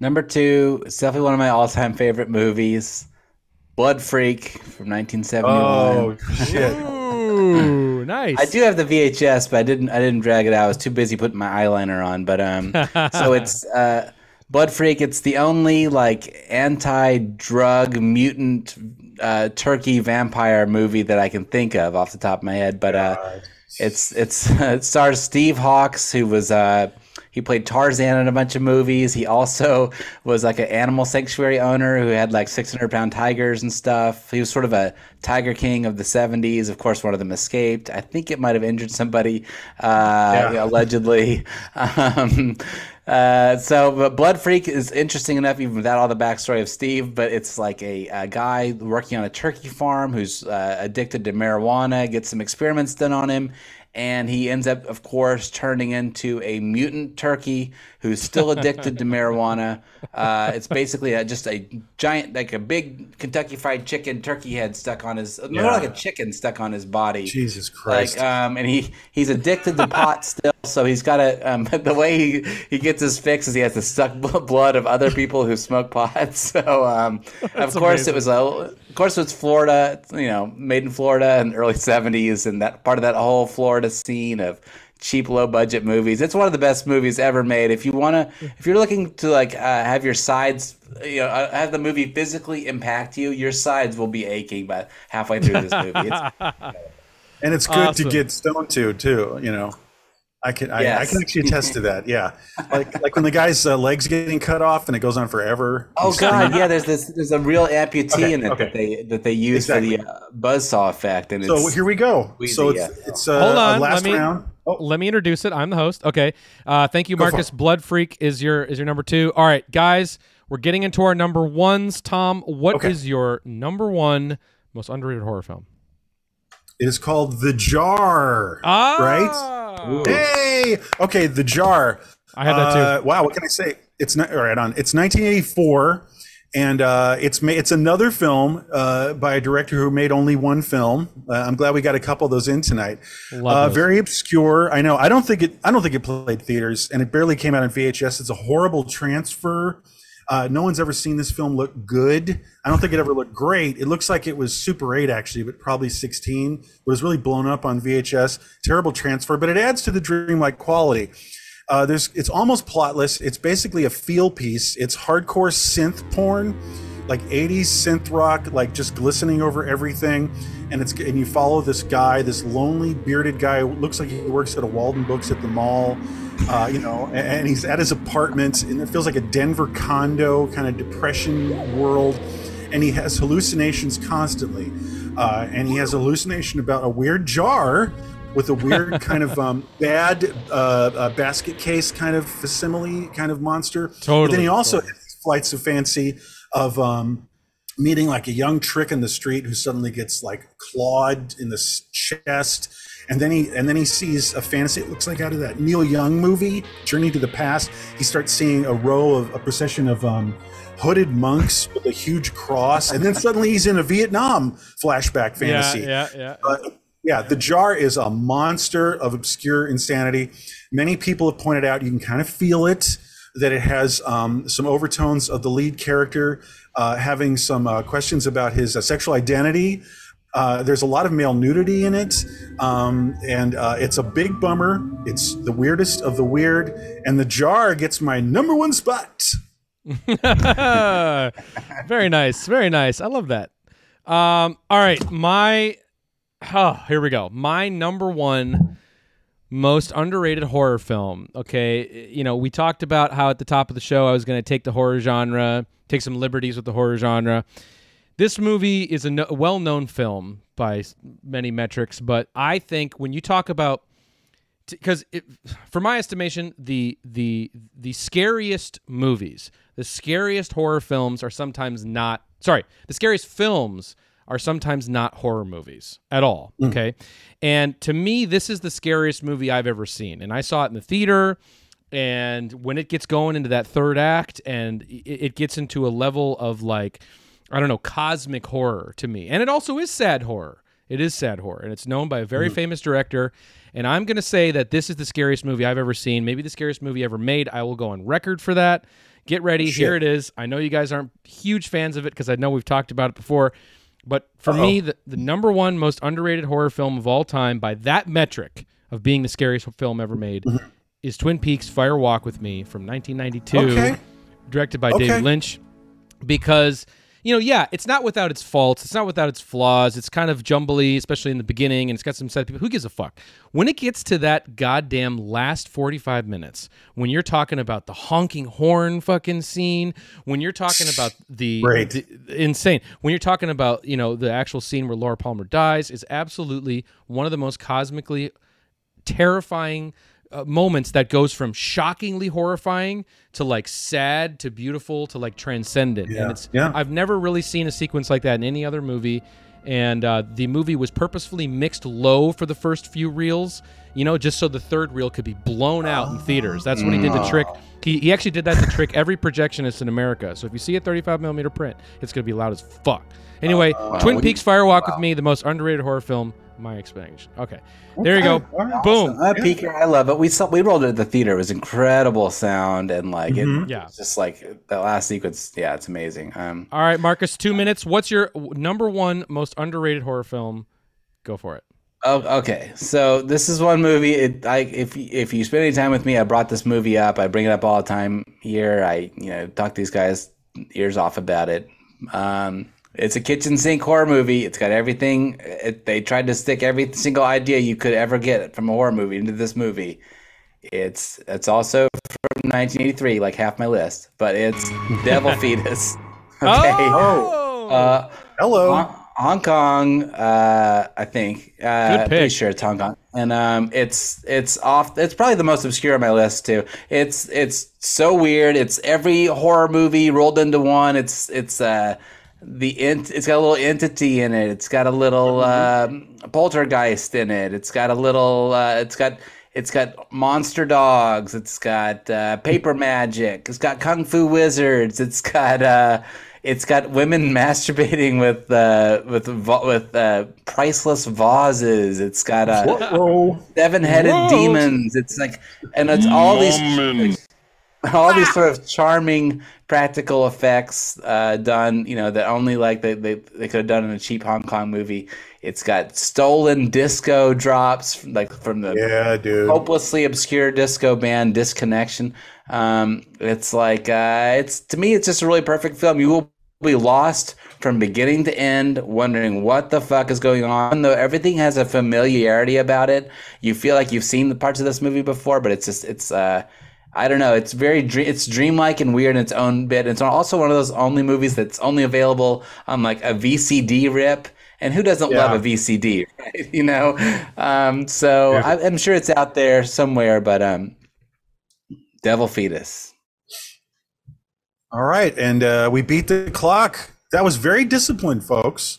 Speaker 2: Number two, it's definitely one of my all-time favorite movies, Blood Freak from 1971.
Speaker 1: oh shit.
Speaker 4: Ooh, nice.
Speaker 2: I do have the VHS, but I didn't. I didn't drag it out. I was too busy putting my eyeliner on. But um, so it's uh, Blood Freak. It's the only like anti-drug mutant uh, turkey vampire movie that I can think of off the top of my head. But uh, it's it's it stars Steve Hawkes, who was uh, he played Tarzan in a bunch of movies. He also was like an animal sanctuary owner who had like 600 pound tigers and stuff. He was sort of a tiger king of the 70s. Of course, one of them escaped. I think it might have injured somebody, uh,
Speaker 1: Yeah.
Speaker 2: allegedly. Um, uh, so, Blood Freak is interesting enough, even without all the backstory of Steve. But it's like a, a guy working on a turkey farm who's uh, addicted to marijuana, gets some experiments done on him, and he ends up, of course, turning into a mutant turkey who's still addicted to marijuana. Uh, it's basically a, just a giant, like a big Kentucky Fried Chicken turkey head stuck on his, more like a chicken stuck on his body.
Speaker 1: Jesus Christ.
Speaker 2: Like, um, and he he's addicted to pot still, so he's got to. Um, the way he, he gets his fix is he has to suck blood of other people who smoke pot. So, um, of course, it was a. Of course, it's Florida. You know, made in Florida in the early '70s, and that part of that whole Florida scene of cheap, low budget movies. It's one of the best movies ever made. If you want to, if you're looking to like uh, have your sides, you know, uh, have the movie physically impact you, your sides will be aching by halfway through this movie. It's,
Speaker 1: and it's good
Speaker 4: Awesome.
Speaker 1: to get stoned to too. You know, I can I, I can actually attest to that. Yeah, like like when the guy's uh, legs getting cut off and it goes on forever.
Speaker 2: Oh god, yeah. There's this. There's a real amputee
Speaker 1: Okay,
Speaker 2: in it
Speaker 1: okay.
Speaker 2: that they that they use
Speaker 1: Exactly.
Speaker 2: for the uh, buzzsaw effect, and
Speaker 1: So
Speaker 2: it's
Speaker 1: here we go.
Speaker 2: Wheezy,
Speaker 1: so it's
Speaker 2: yeah.
Speaker 1: it's uh,
Speaker 4: Hold on,
Speaker 1: a last
Speaker 4: let me-
Speaker 1: round. Oh,
Speaker 4: Let me introduce it. I'm the host. Okay. Uh, thank you, Marcus. Blood Freak is your is your number two. All right, guys, we're getting into our number ones. Tom, what is
Speaker 1: Okay.
Speaker 4: your number one most underrated horror film?
Speaker 1: it is called The Jar.
Speaker 4: Ah,
Speaker 1: Right? Hey, okay, The Jar.
Speaker 4: I had that too.
Speaker 1: Uh, wow, what can I say? It's not all right on. It's 1984, and uh, it's ma- it's another film uh, by a director who made only one film. Uh, I'm glad we got a couple of those in tonight.
Speaker 4: Love
Speaker 1: Uh,
Speaker 4: those.
Speaker 1: very obscure. I know. I don't think it. I don't think it played theaters, and it barely came out on VHS. It's a horrible transfer. Uh, no one's ever seen this film look good. I don't think it ever looked great. It looks like it was Super 8 actually, but probably 16. It was really blown up on VHS. Terrible transfer, but it adds to the dreamlike quality. Uh, there's it's almost plotless. It's basically a feel piece. It's hardcore synth porn, like 80s synth rock, like just glistening over everything. And it's and you follow this guy, this lonely bearded guy. who Looks like he works at a Walden Books at the mall. Uh, you know, and, and he's at his apartment, and it feels like a Denver condo kind of depression world. And he has hallucinations constantly. Uh, and he has a hallucination about a weird jar with a weird kind of um, bad uh, uh, basket case kind of facsimile kind of monster. But
Speaker 4: Totally,
Speaker 1: then he also
Speaker 4: totally.
Speaker 1: has flights of fancy of um, meeting like a young trick in the street who suddenly gets like clawed in the chest. And then he and then he sees a fantasy. It looks like out of that Neil Young movie, Journey to the Past. He starts seeing a row of a procession of um, hooded monks with a huge cross, and then suddenly he's in a Vietnam flashback fantasy.
Speaker 4: Yeah, yeah, yeah.
Speaker 1: Uh, yeah, the jar is a monster of obscure insanity. Many people have pointed out you can kind of feel it that it has um, some overtones of the lead character uh, having some uh, questions about his uh, sexual identity. Uh, there's a lot of male nudity in it, um, and uh, it's a big bummer. It's the weirdest of the weird, and the jar gets my number one spot.
Speaker 4: very nice, very nice. I love that. Um, all right, my oh, here we go. My number one most underrated horror film. Okay, you know we talked about how at the top of the show I was going to take the horror genre, take some liberties with the horror genre. This movie is a no- well-known film by many metrics, but I think when you talk about because for my estimation the the the scariest movies the scariest horror films are sometimes not sorry the scariest films are sometimes not horror movies at all hmm. okay and to me this is the scariest movie i've ever seen and i saw it in the theater and when it gets going into that third act and it, gets into a level of like i don't know cosmic horror to me and it also is sad horror it is sad horror, and it's known by a very mm-hmm. famous director. And I'm going to say that this is the scariest movie I've ever seen, maybe the scariest movie ever made. I will go on record for that. Get ready. Here it is. I know you guys aren't huge fans of it because I know we've talked about it before. But for me, the, the number one most underrated horror film of all time by that metric of being the scariest film ever made mm-hmm. is Twin Peaks Fire Walk with Me from 1992,
Speaker 1: Okay.
Speaker 4: directed by
Speaker 1: Okay.
Speaker 4: David Lynch because you know yeah it's not without its faults it's not without its flaws it's kind of jumbly especially in the beginning and it's got some sad people who gives a fuck when it gets to that goddamn last 45 minutes when you're talking about the honking horn fucking scene when you're talking about the,
Speaker 1: Great.
Speaker 4: the- insane when you're talking about you know the actual scene where laura palmer dies is absolutely one of the most cosmically terrifying uh, moments that goes from shockingly horrifying to like sad to beautiful to like transcendent
Speaker 1: Yeah,
Speaker 4: and it's
Speaker 1: yeah.
Speaker 4: i've never really seen a sequence like that in any other movie and uh, the movie was purposefully mixed low for the first few reels. You know, just so the third reel could be blown out in theaters. That's what he did to trick. He, he actually did that to trick every projectionist in America. So if you see a 35 millimeter print, it's gonna be loud as fuck. Anyway, Twin Peaks Fire Walk with Me, the most underrated horror film. My explanation. Okay, there you go.
Speaker 1: All right.
Speaker 4: Boom.
Speaker 2: Uh, Peaker, I love it. We saw we rolled it at the theater. It was incredible sound and like
Speaker 1: Mhm.
Speaker 2: it,
Speaker 4: Yeah.
Speaker 2: it's just like the last sequence. Yeah, it's amazing. Um,
Speaker 4: All right, Marcus, two minutes. What's your number one most underrated horror film? Go for it.
Speaker 2: Oh, okay. So this is one movie. It, I, if if you spend any time with me, I brought this movie up. I bring it up all the time here. I, you know, talk these guys ears off about it. Um, it's a kitchen sink horror movie. It's got everything. It, they tried to stick every single idea you could ever get from a horror movie into this movie. It's it's also from 1983, like half my list, but it's Devil Fetus. Okay.
Speaker 4: Oh,
Speaker 2: Uh,
Speaker 1: Hello.
Speaker 2: Hong, Hong Kong, uh, I think. Uh,
Speaker 4: Good
Speaker 2: Pretty
Speaker 4: pick.
Speaker 2: sure it's Hong Kong, and um, it's it's off. It's probably the most obscure on my list too. It's it's so weird. It's every horror movie rolled into one. It's it's uh the ent- It's got a little entity in it. It's got a little um poltergeist in it. It's got a little. Uh, it's got. It's got monster dogs. It's got uh, paper magic. It's got kung fu wizards. It's got uh, it's got women masturbating with uh, with with uh, priceless vases. It's got uh, seven-headed demons. It's like, and it's all these all these sort of charming practical effects uh, done. You know that only like they they, they could have done in a cheap Hong Kong movie. It's got stolen disco drops like from the
Speaker 1: Yeah, dude.
Speaker 2: hopelessly obscure disco band Disconnection. Um, it's like uh, it's to me, it's just a really perfect film. You will be lost from beginning to end, wondering what the fuck is going on. Though everything has a familiarity about it, you feel like you've seen the parts of this movie before, but it's just it's. Uh, I don't know. It's very dream. It's dreamlike and weird in its own bit. It's also one of those only movies that's only available on like a VCD rip. And who doesn't
Speaker 1: Yeah.
Speaker 2: love a VCD, right? You know. Um, so
Speaker 1: Yeah.
Speaker 2: I, I'm sure it's out there somewhere, but um, Devil Fetus.
Speaker 1: All right, and uh, we beat the clock. That was very disciplined, folks.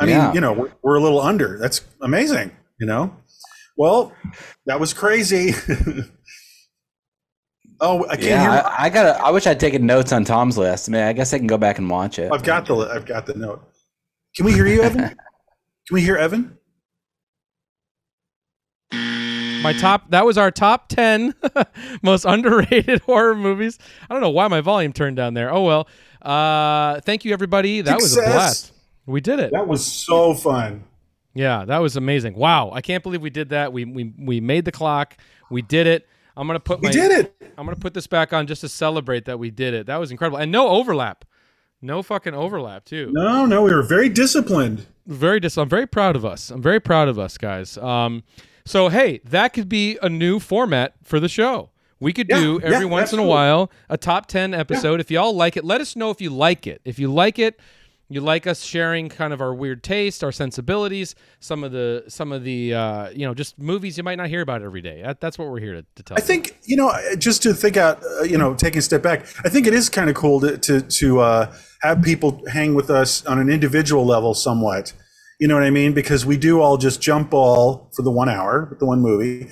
Speaker 1: I
Speaker 2: Yeah.
Speaker 1: mean, you know, we're, we're a little under. That's amazing. You know. Well, that was crazy. oh, I can't
Speaker 2: Yeah,
Speaker 1: hear.
Speaker 2: I, I got. I wish I'd taken notes on Tom's list. I mean, I guess I can go back and watch it.
Speaker 1: I've got the. I've got the note. Can we hear you, Evan? Can we hear Evan?
Speaker 4: my top. That was our top ten most underrated horror movies. I don't know why my volume turned down there. Oh well. Uh, thank you everybody. That was a blast. We did it.
Speaker 1: That was so fun.
Speaker 4: Yeah, that was amazing. Wow, I can't believe we did that. We we we made the clock. We did it. I'm gonna put
Speaker 1: We
Speaker 4: my
Speaker 1: did it.
Speaker 4: I'm gonna put this back on just to celebrate that we did it. That was incredible, and no overlap, no fucking overlap too.
Speaker 1: No, no, we were very disciplined.
Speaker 4: Very dis. I'm very proud of us. I'm very proud of us, guys. Um, so hey, that could be a new format for the show. We could
Speaker 1: Yeah,
Speaker 4: do every
Speaker 1: yeah,
Speaker 4: once in a while a top ten episode. If y'all like it, let us know if you like it. If you like it, you like us sharing kind of our weird taste, our sensibilities, some of the some of the uh, you know just movies you might not hear about every day. That, that's what we're here to, to tell.
Speaker 1: I think you know, just to think out, uh, you know, taking a step back. I think it is kind of cool to to, to uh, have people hang with us on an individual level, somewhat. You know what I mean? Because we do all just jump ball for the one hour with the one movie,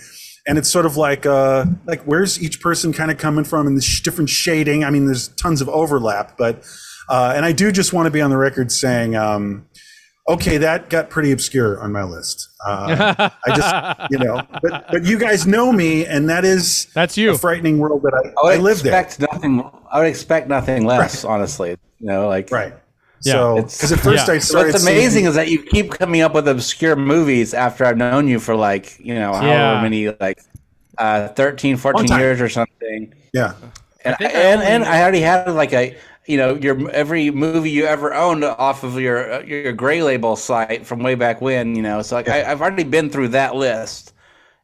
Speaker 1: and it's sort of like uh, like where's each person kind of coming from and the sh- different shading. I mean, there's tons of overlap, but uh, and I do just want to be on the record saying. Um, Okay, that got pretty obscure on my list. Uh, I just, you know, but but you guys know me, and that is
Speaker 4: That's you.
Speaker 1: a frightening world that I,
Speaker 2: I would
Speaker 1: I live there.
Speaker 2: expect nothing. I would expect nothing less, honestly. You know, like
Speaker 1: Right.
Speaker 4: Yeah.
Speaker 1: so,
Speaker 2: It's-
Speaker 1: because at first
Speaker 4: yeah.
Speaker 1: I started.
Speaker 2: What's amazing
Speaker 1: seeing-
Speaker 2: is that you keep coming up with obscure movies after I've known you for like, you know, however
Speaker 4: Yeah.
Speaker 2: many, like uh, 13, 14 years or something.
Speaker 1: yeah,
Speaker 2: And,
Speaker 4: think I
Speaker 2: and, and I already had like a, you know, your every movie you ever owned off of your your gray label site from way back when, you know. So like I, I've already been through that list,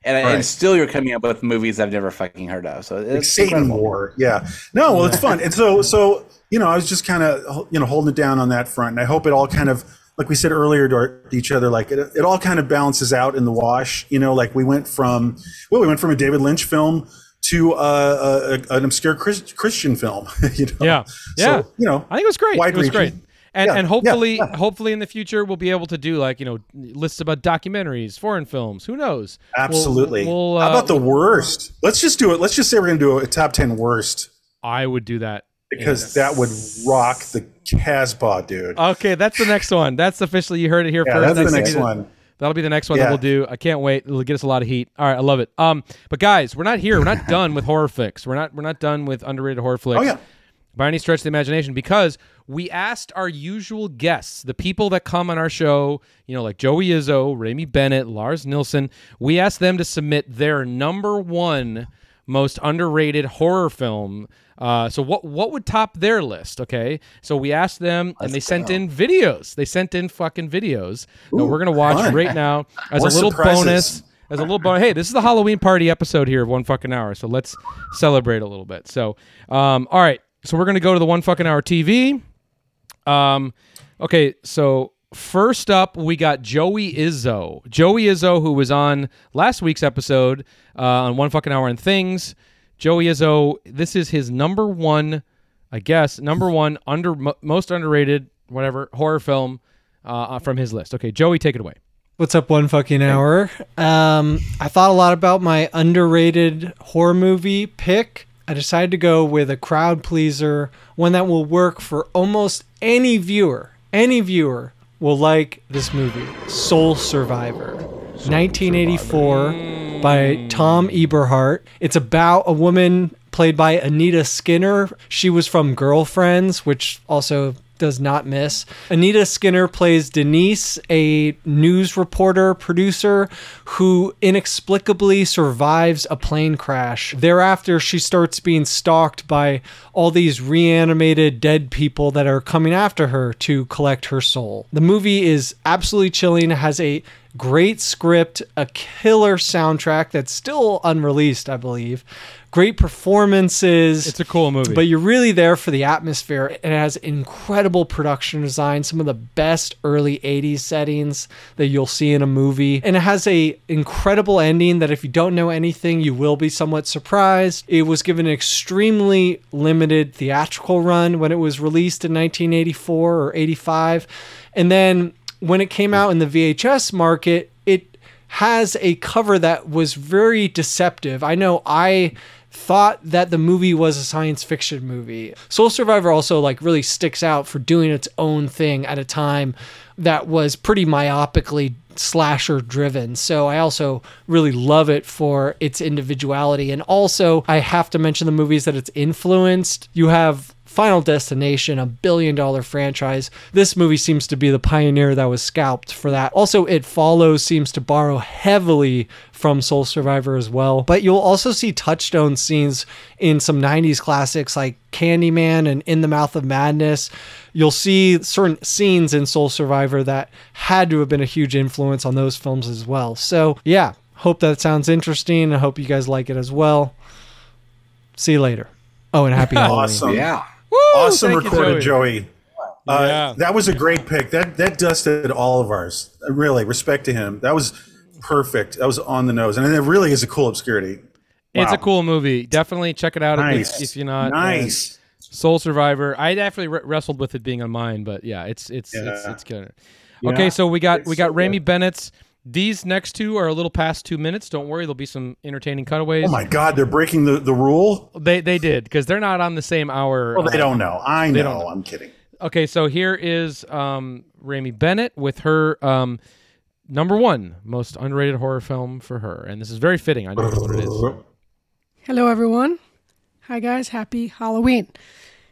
Speaker 2: and,
Speaker 1: Right.
Speaker 2: and still you're coming up with movies I've never fucking heard of. So
Speaker 1: like
Speaker 2: it's
Speaker 1: Satan
Speaker 2: incredible.
Speaker 1: War. Yeah. No, well, it's fun, and so so you know, I was just kind of you know holding it down on that front, and I hope it all kind of. Like we said earlier to our, each other, like it, it all kind of balances out in the wash. You know, like we went from well, we went from a David Lynch film to uh, a, an obscure Chris, Christian film. you know?
Speaker 4: Yeah. Yeah.
Speaker 1: So, you know,
Speaker 4: I think it was great. It was great. And,
Speaker 1: Yeah,
Speaker 4: and hopefully,
Speaker 1: yeah.
Speaker 4: hopefully in the future we'll be able to do like you know lists about documentaries, foreign films. Who knows? We'll-
Speaker 1: Absolutely.
Speaker 4: We'll,
Speaker 1: How
Speaker 4: uh,
Speaker 1: about the worst? Let's just do it. Let's just say we're going to do a top 10 worst
Speaker 4: I would do that.
Speaker 1: because that would rock the Casbah, dude.
Speaker 4: Okay, that's the next one. That's officially you heard it here
Speaker 1: yeah,
Speaker 4: first.
Speaker 1: that's the next one.
Speaker 4: That'll be the next one that we'll do. I can't wait. It'll get us a lot of heat. All right, I love it. Um, but guys, we're not here. We're not done with horror flicks. We're not. We're not done with underrated horror flicks.
Speaker 1: Oh, yeah.
Speaker 4: By any stretch of the imagination, because we asked our usual guests, the people that come on our show, you know, like Joey Izzo, Rami Bennett, Lars Nilsson, we asked them to submit their number one most underrated horror film. Uh, so what what would top their list? Okay, so we asked them, and they sent in videos. They sent in fucking videos. that we're gonna watch
Speaker 1: fun.
Speaker 4: right now as
Speaker 1: More
Speaker 4: a little
Speaker 1: surprises.
Speaker 4: bonus. As a little bonus. Hey, this is the Halloween party episode here of one fucking hour. So let's celebrate a little bit. So, um, all right. So we're gonna go to the one fucking hour TV. Um, okay, so first up we got Joey Izzo. Joey Izzo, who was on last week's episode uh, on One Fucking Hour and Things. Joey Izzo, this is his number one, I guess, number one under most underrated whatever horror film uh, from his list. Okay, Joey, take it away.
Speaker 6: What's up, one fucking hour? Um, I thought a lot about my underrated horror movie pick. I decided to go with a crowd pleaser, one that will work for almost any viewer. Any viewer will like this movie, Sole Survivor, 1984, by Thom Eberhardt. It's about a woman played by Anita Skinner. She was from Girlfriends, which also does not miss. Anita Skinner plays Denise, a news reporter producer who inexplicably survives a plane crash. Thereafter, she starts being stalked by all these reanimated dead people that are coming after her to collect her soul. The movie is absolutely chilling, has a great script, a killer soundtrack that's still unreleased, I believe. Great performances.
Speaker 4: It's a cool movie.
Speaker 6: But you're really there for the atmosphere. It has incredible production design, some of the best early 80s settings that you'll see in a movie. And it has a incredible ending that if you don't know anything, you will be somewhat surprised. It was given an extremely limited theatrical run when it was released in 1984 or 85. And then when it came out in the VHS market, it has a cover that was very deceptive. I know I thought that the movie was a science fiction movie. Sole Survivor also like really sticks out for doing its own thing at a time that was pretty myopically slasher driven. So I also really love it for its individuality and also I have to mention the movies that it's influenced. You have Final Destination, a billion dollar franchise. This movie seems to be the pioneer that was scalped for that. Also, It Follows seems to borrow heavily from Sole Survivor as well. But you'll also see touchstone scenes in some 90s classics like Candyman and In the Mouth of Madness. You'll see certain scenes in Sole Survivor that had to have been a huge influence on those films as well. So, yeah, hope that sounds interesting. I hope you guys like it as well. See you later. Oh, and happy Halloween.
Speaker 1: Awesome.
Speaker 2: Yeah.
Speaker 1: Awesome
Speaker 4: thank you,
Speaker 1: recorded, Joey. Uh,
Speaker 4: Yeah.
Speaker 1: That was a great pick. That that dusted all of ours. Really, respect to him. That was perfect. That was on the nose, and it really is a cool obscurity.
Speaker 4: It's a cool movie. Definitely check it out if-
Speaker 1: Nice.
Speaker 4: if, you're not. uh,
Speaker 1: nice.
Speaker 4: Sole Survivor. I definitely re- wrestled with it being on mine, but yeah, it's it's it's
Speaker 1: Yeah.
Speaker 4: it's good. Okay, so we got we got Rami Bennett's. These next two are a little past two minutes. Don't worry, there'll be some entertaining cutaways.
Speaker 1: Oh my God, they're breaking the, the rule.
Speaker 4: They they did because they're not on the same hour.
Speaker 1: Well, they
Speaker 4: uh,
Speaker 1: don't know. I know.
Speaker 4: Don't know.
Speaker 1: I'm kidding.
Speaker 4: Okay, so here is um, Rami Bennett with her um, number one most underrated horror film for her, and this is very fitting. I know what it is.
Speaker 7: Hello, everyone. Hi, guys. Happy Halloween.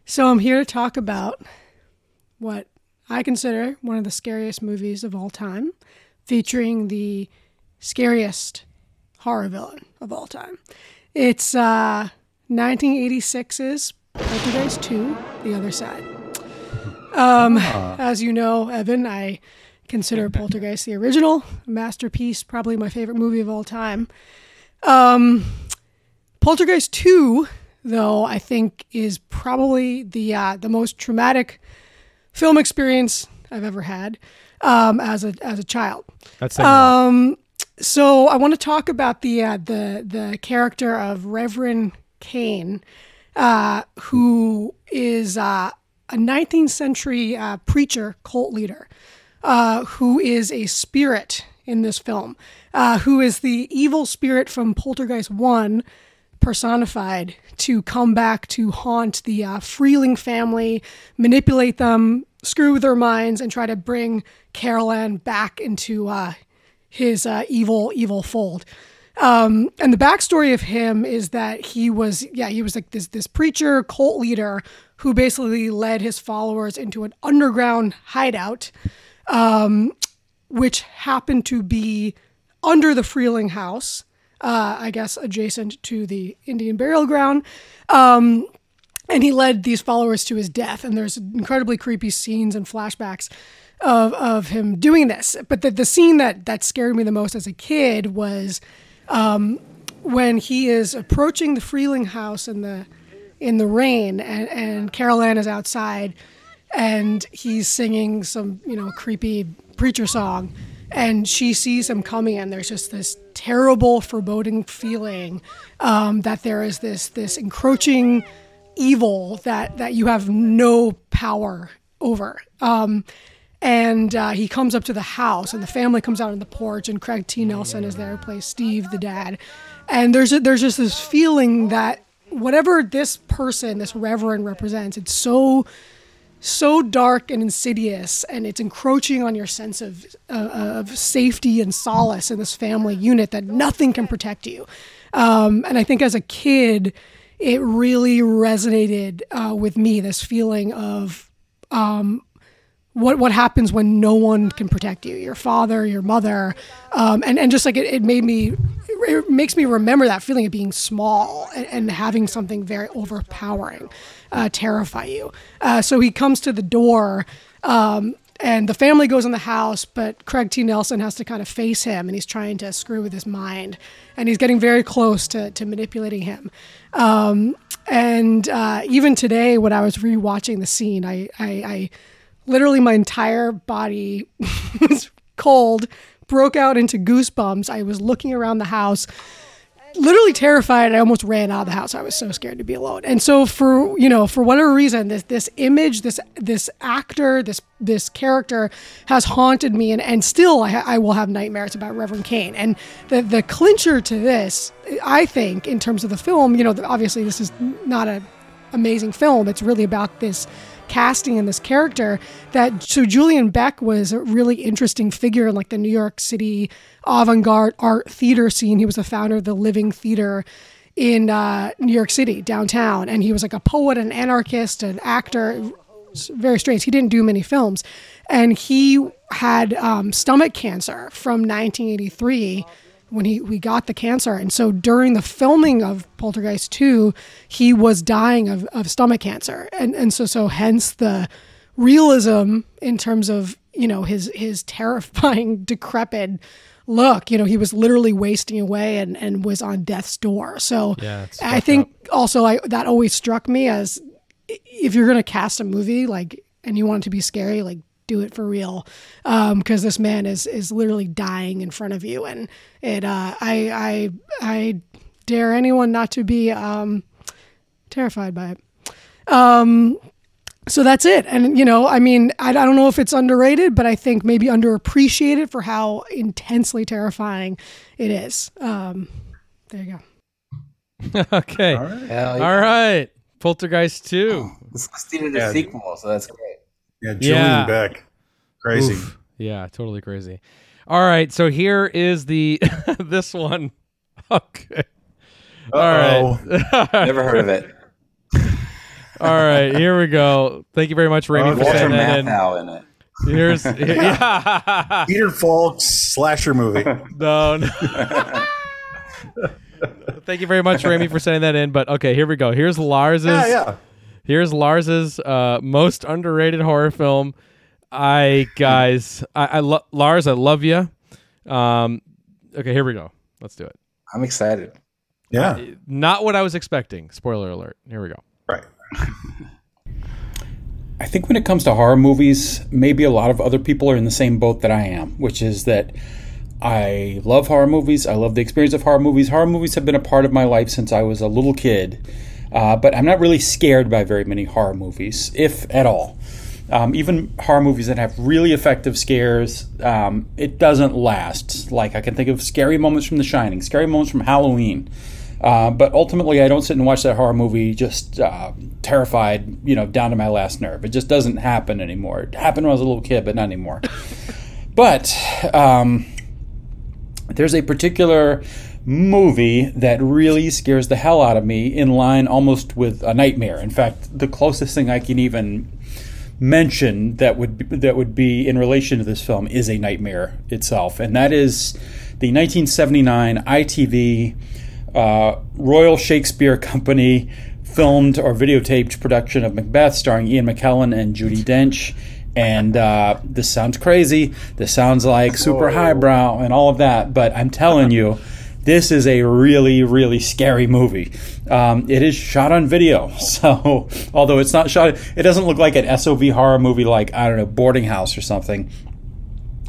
Speaker 7: So, I'm here to talk about what I consider one of the scariest movies of all time, featuring the scariest horror villain of all time. It's uh, 1986's Poltergeist 2, The Other Side. Um, As you know, Evan, I consider Poltergeist the original, masterpiece, probably my favorite movie of all time. Um, Poltergeist 2, though, I think is probably the uh, the most traumatic film experience I've ever had um, as a as a child.
Speaker 4: That's a.
Speaker 7: So I want to talk about the uh, the the character of Reverend Kane, uh, who is uh, a 19th century uh, preacher, cult leader, uh, who is a spirit in this film, uh, who is the evil spirit from Poltergeist 1 personified to come back to haunt the uh, Freeling family, manipulate them, screw their minds, and try to bring Carol Ann back into uh, his uh, evil, evil fold. Um, and the backstory of him is that he was, yeah, he was like this this preacher, cult leader who basically led his followers into an underground hideout, um, which happened to be under the Freeling house, uh, I guess adjacent to the Indian burial ground. Um, and he led these followers to his death. And there's incredibly creepy scenes and flashbacks of, of him doing this. But the, the scene that, that scared me the most as a kid was um, when he is approaching the Freeling house in the in the rain, and, and Carol Ann is outside, and he's singing some you know creepy preacher song, and she sees him coming, and there's just this terrible, foreboding feeling um, that there is this this encroaching evil that that you have no power over. Um, and uh, he comes up to the house, and the family comes out on the porch, and Craig T. Nelson is there, plays Steve, the dad. And there's a, there's just this feeling that whatever this person, this reverend represents, it's so so dark and insidious, and it's encroaching on your sense of uh, of safety and solace in this family unit that nothing can protect you. Um, and I think as a kid, it really resonated uh, with me. This feeling of um, what what happens when no one can protect you your father your mother um, and and just like it, it made me it makes me remember that feeling of being small and, and having something very overpowering uh, terrify you. Uh, so he comes to the door um, and the family goes in the house but craig t. Nelson has to kind of face him and he's trying to screw with his mind and he's getting very close to, to manipulating him. Um, and uh, even today when i was rewatching the scene i, I, I literally my entire body was cold, broke out into goosebumps. I was looking around the house, literally terrified. I almost ran out of the house. I was so scared to be alone. And so for, you know, for whatever reason, this this image, this this actor, this this character has haunted me and, and still I, I will have nightmares about Reverend Kane. And the the clincher to this, I think, in terms of the film, you know, obviously this is not a amazing film. It's really about this casting in this character that so Julian Beck was a really interesting figure in like the New York City avant-garde art theater scene. He was the founder of the Living Theater in uh, New York City downtown, and he was like a poet, an anarchist, an actor. Very strange. He didn't do many films, and he had um, stomach cancer from 1983 when he we got the cancer. And so during the filming of poltergeist 2 he was dying of, of stomach cancer. And and so so hence the realism in terms of you know his his terrifying decrepit look. You know he was literally wasting away and and was on death's door. So
Speaker 4: Yeah,
Speaker 7: i think
Speaker 4: up.
Speaker 7: also i that always struck me as if you're going to cast a movie like and you want it to be scary like do it for real because this man is is literally dying in front of you and it uh i i i dare anyone not to be um terrified by it um so that's it and you know i mean I, I don't know if it's underrated but i think maybe underappreciated for how intensely terrifying it is um there you go
Speaker 4: okay.
Speaker 1: All right.
Speaker 2: Yeah.
Speaker 4: All right. Poltergeist 2.
Speaker 2: This this needed a
Speaker 1: Yeah.
Speaker 2: sequel, so that's great.
Speaker 1: Yeah, Julian
Speaker 4: Yeah.
Speaker 1: Beck. Crazy.
Speaker 4: Oof. Yeah, totally crazy. All right, so here is the this one. Okay. All
Speaker 1: Uh-oh.
Speaker 4: right.
Speaker 2: Never heard of it.
Speaker 4: All right, here we go. Thank you very much, Raimi, for
Speaker 2: Walter
Speaker 4: saying that in.
Speaker 2: In it.
Speaker 4: Here's yeah.
Speaker 1: Peter Falk's slasher movie.
Speaker 4: no, no. Thank you very much, Raimi, for sending that in. But okay, here we go. Here's Lars's.
Speaker 1: yeah, yeah.
Speaker 4: Here's Lars's uh, most underrated horror film. I guys, I, I lo- Lars, I love you. Um, okay, here we go. Let's do it.
Speaker 2: I'm excited.
Speaker 1: Yeah.
Speaker 4: Not what I was expecting. Spoiler alert. Here we go.
Speaker 1: Right.
Speaker 8: I think when it comes to horror movies, maybe a lot of other people are in the same boat that I am, which is that I love horror movies. I love the experience of horror movies. Horror movies have been a part of my life since I was a little kid. Uh, but I'm not really scared by very many horror movies, if at all. Um, even horror movies that have really effective scares, um, it doesn't last. Like I can think of scary moments from The Shining, scary moments from Halloween. Uh, but ultimately, I don't sit and watch that horror movie just uh, terrified, you know, down to my last nerve. It just doesn't happen anymore. It happened when I was a little kid, but not anymore. but um, there's a particular movie that really scares the hell out of me, in line almost with a nightmare. In fact, the closest thing I can even mention that would be, that would be in relation to this film is a nightmare itself, and that is the 1979 ITV uh, Royal Shakespeare Company filmed or videotaped production of Macbeth, starring Ian McKellen and Judi Dench. And uh, this sounds crazy. This sounds like super highbrow and all of that. But I'm telling you, this is a really, really scary movie. Um, it is shot on video, so although it's not shot, it doesn't look like an SOV horror movie like I don't know, Boarding House or something.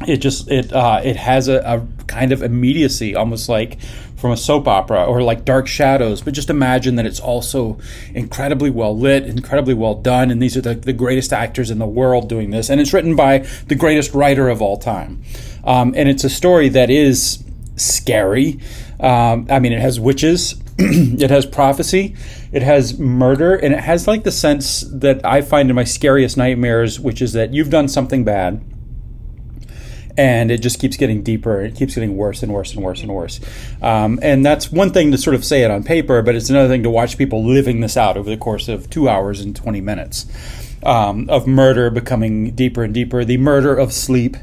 Speaker 8: It just it uh, it has a, a kind of immediacy, almost like from a soap opera or like Dark Shadows. But just imagine that it's also incredibly well lit, incredibly well done, and these are the, the greatest actors in the world doing this. And it's written by the greatest writer of all time. Um, and it's a story that is scary. Um, I mean, it has witches, it has prophecy, it has murder, and it has like the sense that I find in my scariest nightmares, which is that you've done something bad and it just keeps getting deeper. It keeps getting worse and worse and worse and worse. Um, and that's one thing to sort of say it on paper, but it's another thing to watch people living this out over the course of two hours and 20 minutes um, of murder becoming deeper and deeper, the murder of sleep.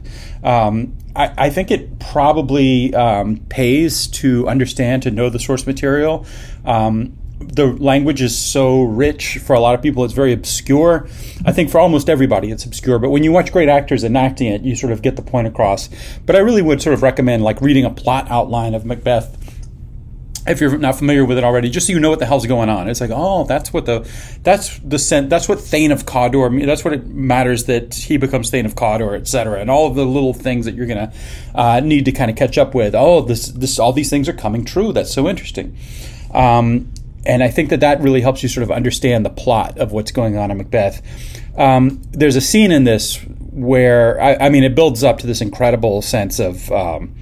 Speaker 8: Um, I, I, think it probably um, pays to understand, to know the source material. Um, the language is so rich for a lot of people it's very obscure i think for almost everybody it's obscure but when you watch great actors enacting it you sort of get the point across but i really would sort of recommend like reading a plot outline of macbeth if you're not familiar with it already, just so you know what the hell's going on. It's like, oh, that's what the that's the sen- that's what Thane of Cawdor. That's what it matters that he becomes Thane of Cawdor, etc. And all of the little things that you're gonna uh, need to kind of catch up with. Oh, this this all these things are coming true. That's so interesting. Um, and I think that that really helps you sort of understand the plot of what's going on in Macbeth. Um, there's a scene in this where I, I, mean it builds up to this incredible sense of um,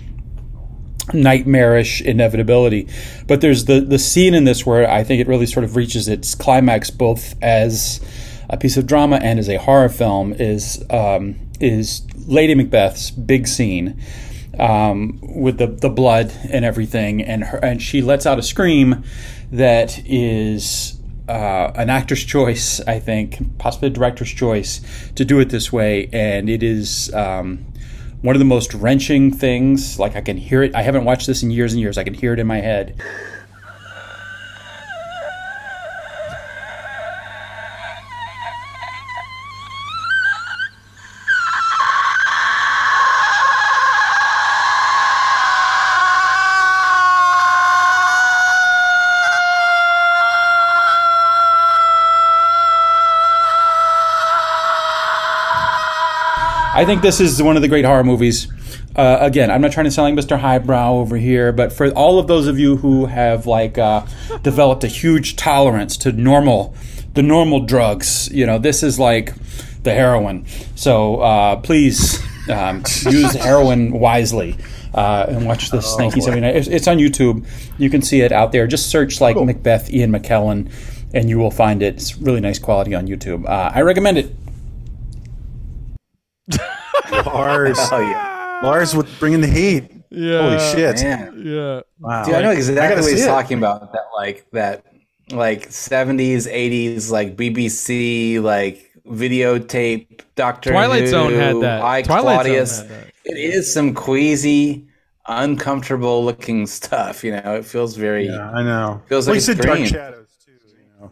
Speaker 8: nightmarish inevitability, but there's the the scene in this where I think it really sort of reaches its climax both as a piece of drama and as a horror film is um, is Lady Macbeth's big scene. Um, with the, the blood and everything, and her, and she lets out a scream, that is uh, an actor's choice, I think, possibly a director's choice to do it this way, and it is um, one of the most wrenching things. Like I can hear it. I haven't watched this in years and years. I can hear it in my head. Think this is one of the great horror movies. Uh, again, I'm not trying to sound like Mr. Highbrow over here, but for all of those of you who have like uh, developed a huge tolerance to normal, the normal drugs, you know, this is like the heroin. So uh, please um, use heroin wisely. Uh, and watch this oh, 1979. It's, it's, on YouTube. You can see it out there. Just search like cool. Macbeth, Ian McKellen, and you will find it. It's really nice quality on YouTube. Uh, I recommend it.
Speaker 1: Lars. oh, yeah. Lars with bringing the heat. Yeah. Holy shit. Man.
Speaker 4: Yeah.
Speaker 2: Wow. Dude, I know exactly I what he's it. talking about. That like that like 70s, 80s, like BBC, like videotape, Doctor
Speaker 4: Twilight
Speaker 2: Who,
Speaker 4: Zone had that.
Speaker 2: I Twilight Claudius. Zone had that. It is some queasy, uncomfortable looking stuff. You know, it feels very.
Speaker 1: Yeah, I know.
Speaker 2: Feels well, like
Speaker 1: said Dark Shadows too. You know.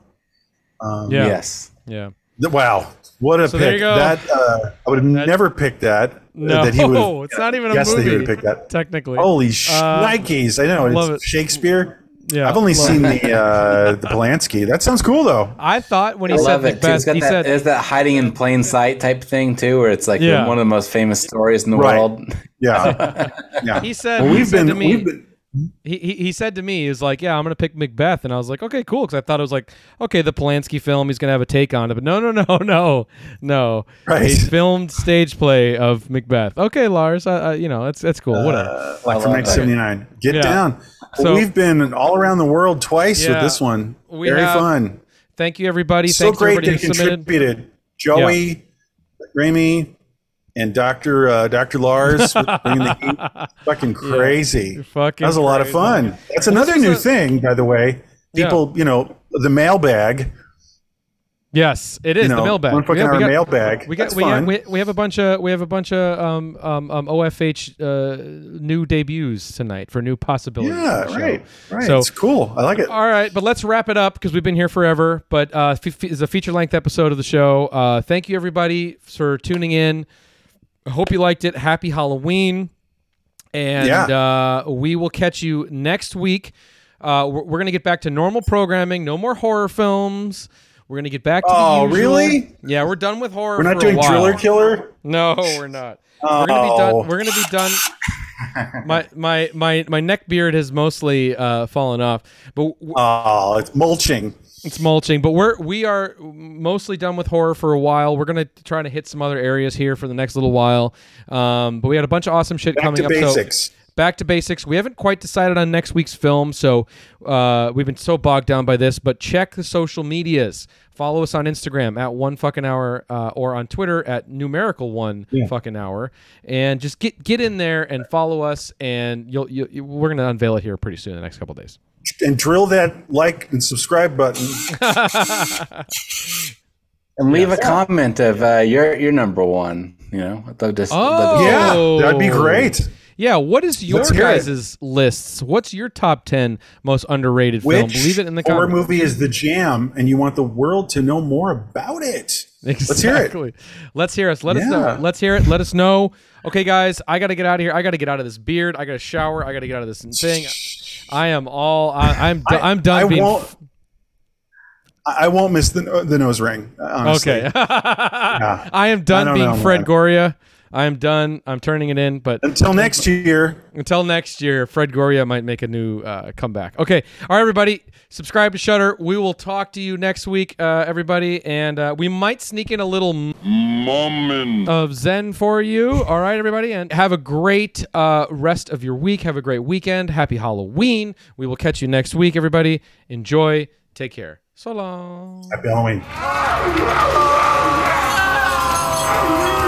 Speaker 2: Um, yeah. Yes.
Speaker 4: Yeah.
Speaker 1: Wow, what a so pick! That uh, I would have never picked that.
Speaker 4: No,
Speaker 1: that
Speaker 4: he would. It's not even a movie. That he would pick that. Technically,
Speaker 1: holy shnikes! Uh, I know it's it. Shakespeare. Yeah, I've only seen the uh, the Polanski. That sounds cool though.
Speaker 4: I thought when he I said Macbeth, he
Speaker 2: that,
Speaker 4: said
Speaker 2: there's that hiding in plain sight type thing too, where it's like yeah. one of the most famous stories in the
Speaker 1: right.
Speaker 2: world.
Speaker 1: Yeah, yeah.
Speaker 4: He said well, we've he been, we've been he, he he said to me, he was like, "Yeah, I'm gonna pick Macbeth," and I was like, "Okay, cool," because I thought it was like, okay, the Polanski film, he's gonna have a take on it, but no, no, no, no, no,
Speaker 1: Right.
Speaker 4: a filmed stage play of Macbeth. Okay, Lars, I, I, you know that's that's cool, whatever.
Speaker 1: Uh, like from 1979. Get
Speaker 4: Yeah.
Speaker 1: down.
Speaker 4: So-
Speaker 1: well, we've been all around the world twice
Speaker 4: Yeah.
Speaker 1: with this one.
Speaker 4: We
Speaker 1: Very
Speaker 4: have-
Speaker 1: fun.
Speaker 4: Thank you, everybody.
Speaker 1: So
Speaker 4: Thanks to
Speaker 1: great
Speaker 4: everybody
Speaker 1: they
Speaker 4: who submitted.
Speaker 1: contributed. Joey, Remy, and Doctor uh, Doctor Lars bringing the heat. Fucking crazy.
Speaker 4: Fucking
Speaker 1: that was a lot of fun. That's another new
Speaker 4: a-
Speaker 1: thing, by the way.
Speaker 4: Yeah.
Speaker 1: People, you know, the mailbag.
Speaker 4: Yes, it is
Speaker 1: You
Speaker 4: the
Speaker 1: know,
Speaker 4: mailbag.
Speaker 1: one fucking
Speaker 4: Yeah, we got-
Speaker 1: mailbag.
Speaker 4: We got
Speaker 1: That's
Speaker 4: we,
Speaker 1: fun.
Speaker 4: we, we have a bunch of we have a bunch of um um, um OFH uh, new debuts tonight for new possibilities.
Speaker 1: Yeah,
Speaker 4: the
Speaker 1: right, right.
Speaker 4: So
Speaker 1: it's cool. I like it.
Speaker 4: all right, but let's wrap it up because we've been here forever. But uh, f- a feature length episode of the show. Uh, thank you everybody for tuning in. I hope you liked it. Happy Halloween, and uh, we will catch you next week. Uh, we're, we're gonna get back to normal programming. No more horror films. We're gonna get back to
Speaker 1: Oh, really?
Speaker 4: Yeah, we're done with horror.
Speaker 1: We're not doing. Driller Killer.
Speaker 4: No, we're not. We're gonna be
Speaker 1: Oh.
Speaker 4: done. We're gonna be done. my my my my neck beard has mostly uh, fallen off, but w-
Speaker 1: Oh, it's mulching.
Speaker 4: It's mulching. But we're we are mostly done with horror for a while. We're gonna try to hit some other areas here for the next little while. Um, but we had a bunch of awesome shit
Speaker 1: Back
Speaker 4: coming
Speaker 1: to
Speaker 4: up. so-
Speaker 1: basics.
Speaker 4: back to basics. We haven't quite decided on next week's film, so uh, we've been so bogged down by this. But check the social medias. Follow us on Instagram at one fucking hour, uh, or on Twitter at numerical one fucking hour, and just get get in there and follow us. And you'll, you you- we're gonna unveil it here pretty soon in the next couple days.
Speaker 1: And drill that like and subscribe button.
Speaker 2: And leave a comment of uh, your your number one. You know, the, the,
Speaker 4: Oh.
Speaker 1: yeah, that'd be great.
Speaker 4: Yeah, what is your
Speaker 1: Let's hear it.
Speaker 4: guys' lists? What's your top ten most underrated film?
Speaker 1: Which
Speaker 4: Leave it in the
Speaker 1: horror
Speaker 4: comments.
Speaker 1: movie is the jam, and you want the world to know more about it? Let's hear it.
Speaker 4: Let's hear us. Let us know. Let's hear it. Let us know. Okay, guys, I got to get out of here. I got to get out of this beard. I got to shower. I got to get out of this thing. I am all. I, I'm. do-
Speaker 1: I-
Speaker 4: I'm done
Speaker 1: I
Speaker 4: being.
Speaker 1: won't. I I won't miss the the nose ring. Honestly.
Speaker 4: okay. I am done
Speaker 1: I
Speaker 4: being
Speaker 1: know,
Speaker 4: Fred
Speaker 1: man.
Speaker 4: Goria. I am done. I'm turning it in. But
Speaker 1: Until next year.
Speaker 4: until next year, Fred Goria might make a new uh, comeback. Okay. All right, everybody. Subscribe to Shudder. We will talk to you next week, uh, everybody, and uh, we might sneak in a little moment of Zen for you. All right, everybody, and have a great uh, rest of your week. Have a great weekend. Happy Halloween. We will catch you next week, everybody. Enjoy. Take care. So long.
Speaker 1: Happy Halloween.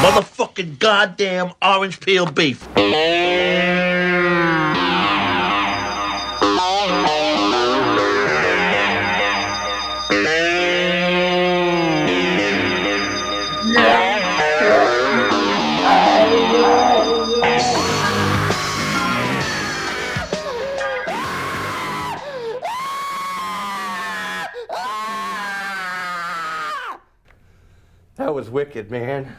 Speaker 3: Motherfucking goddamn orange peel beef.
Speaker 9: That was wicked, man.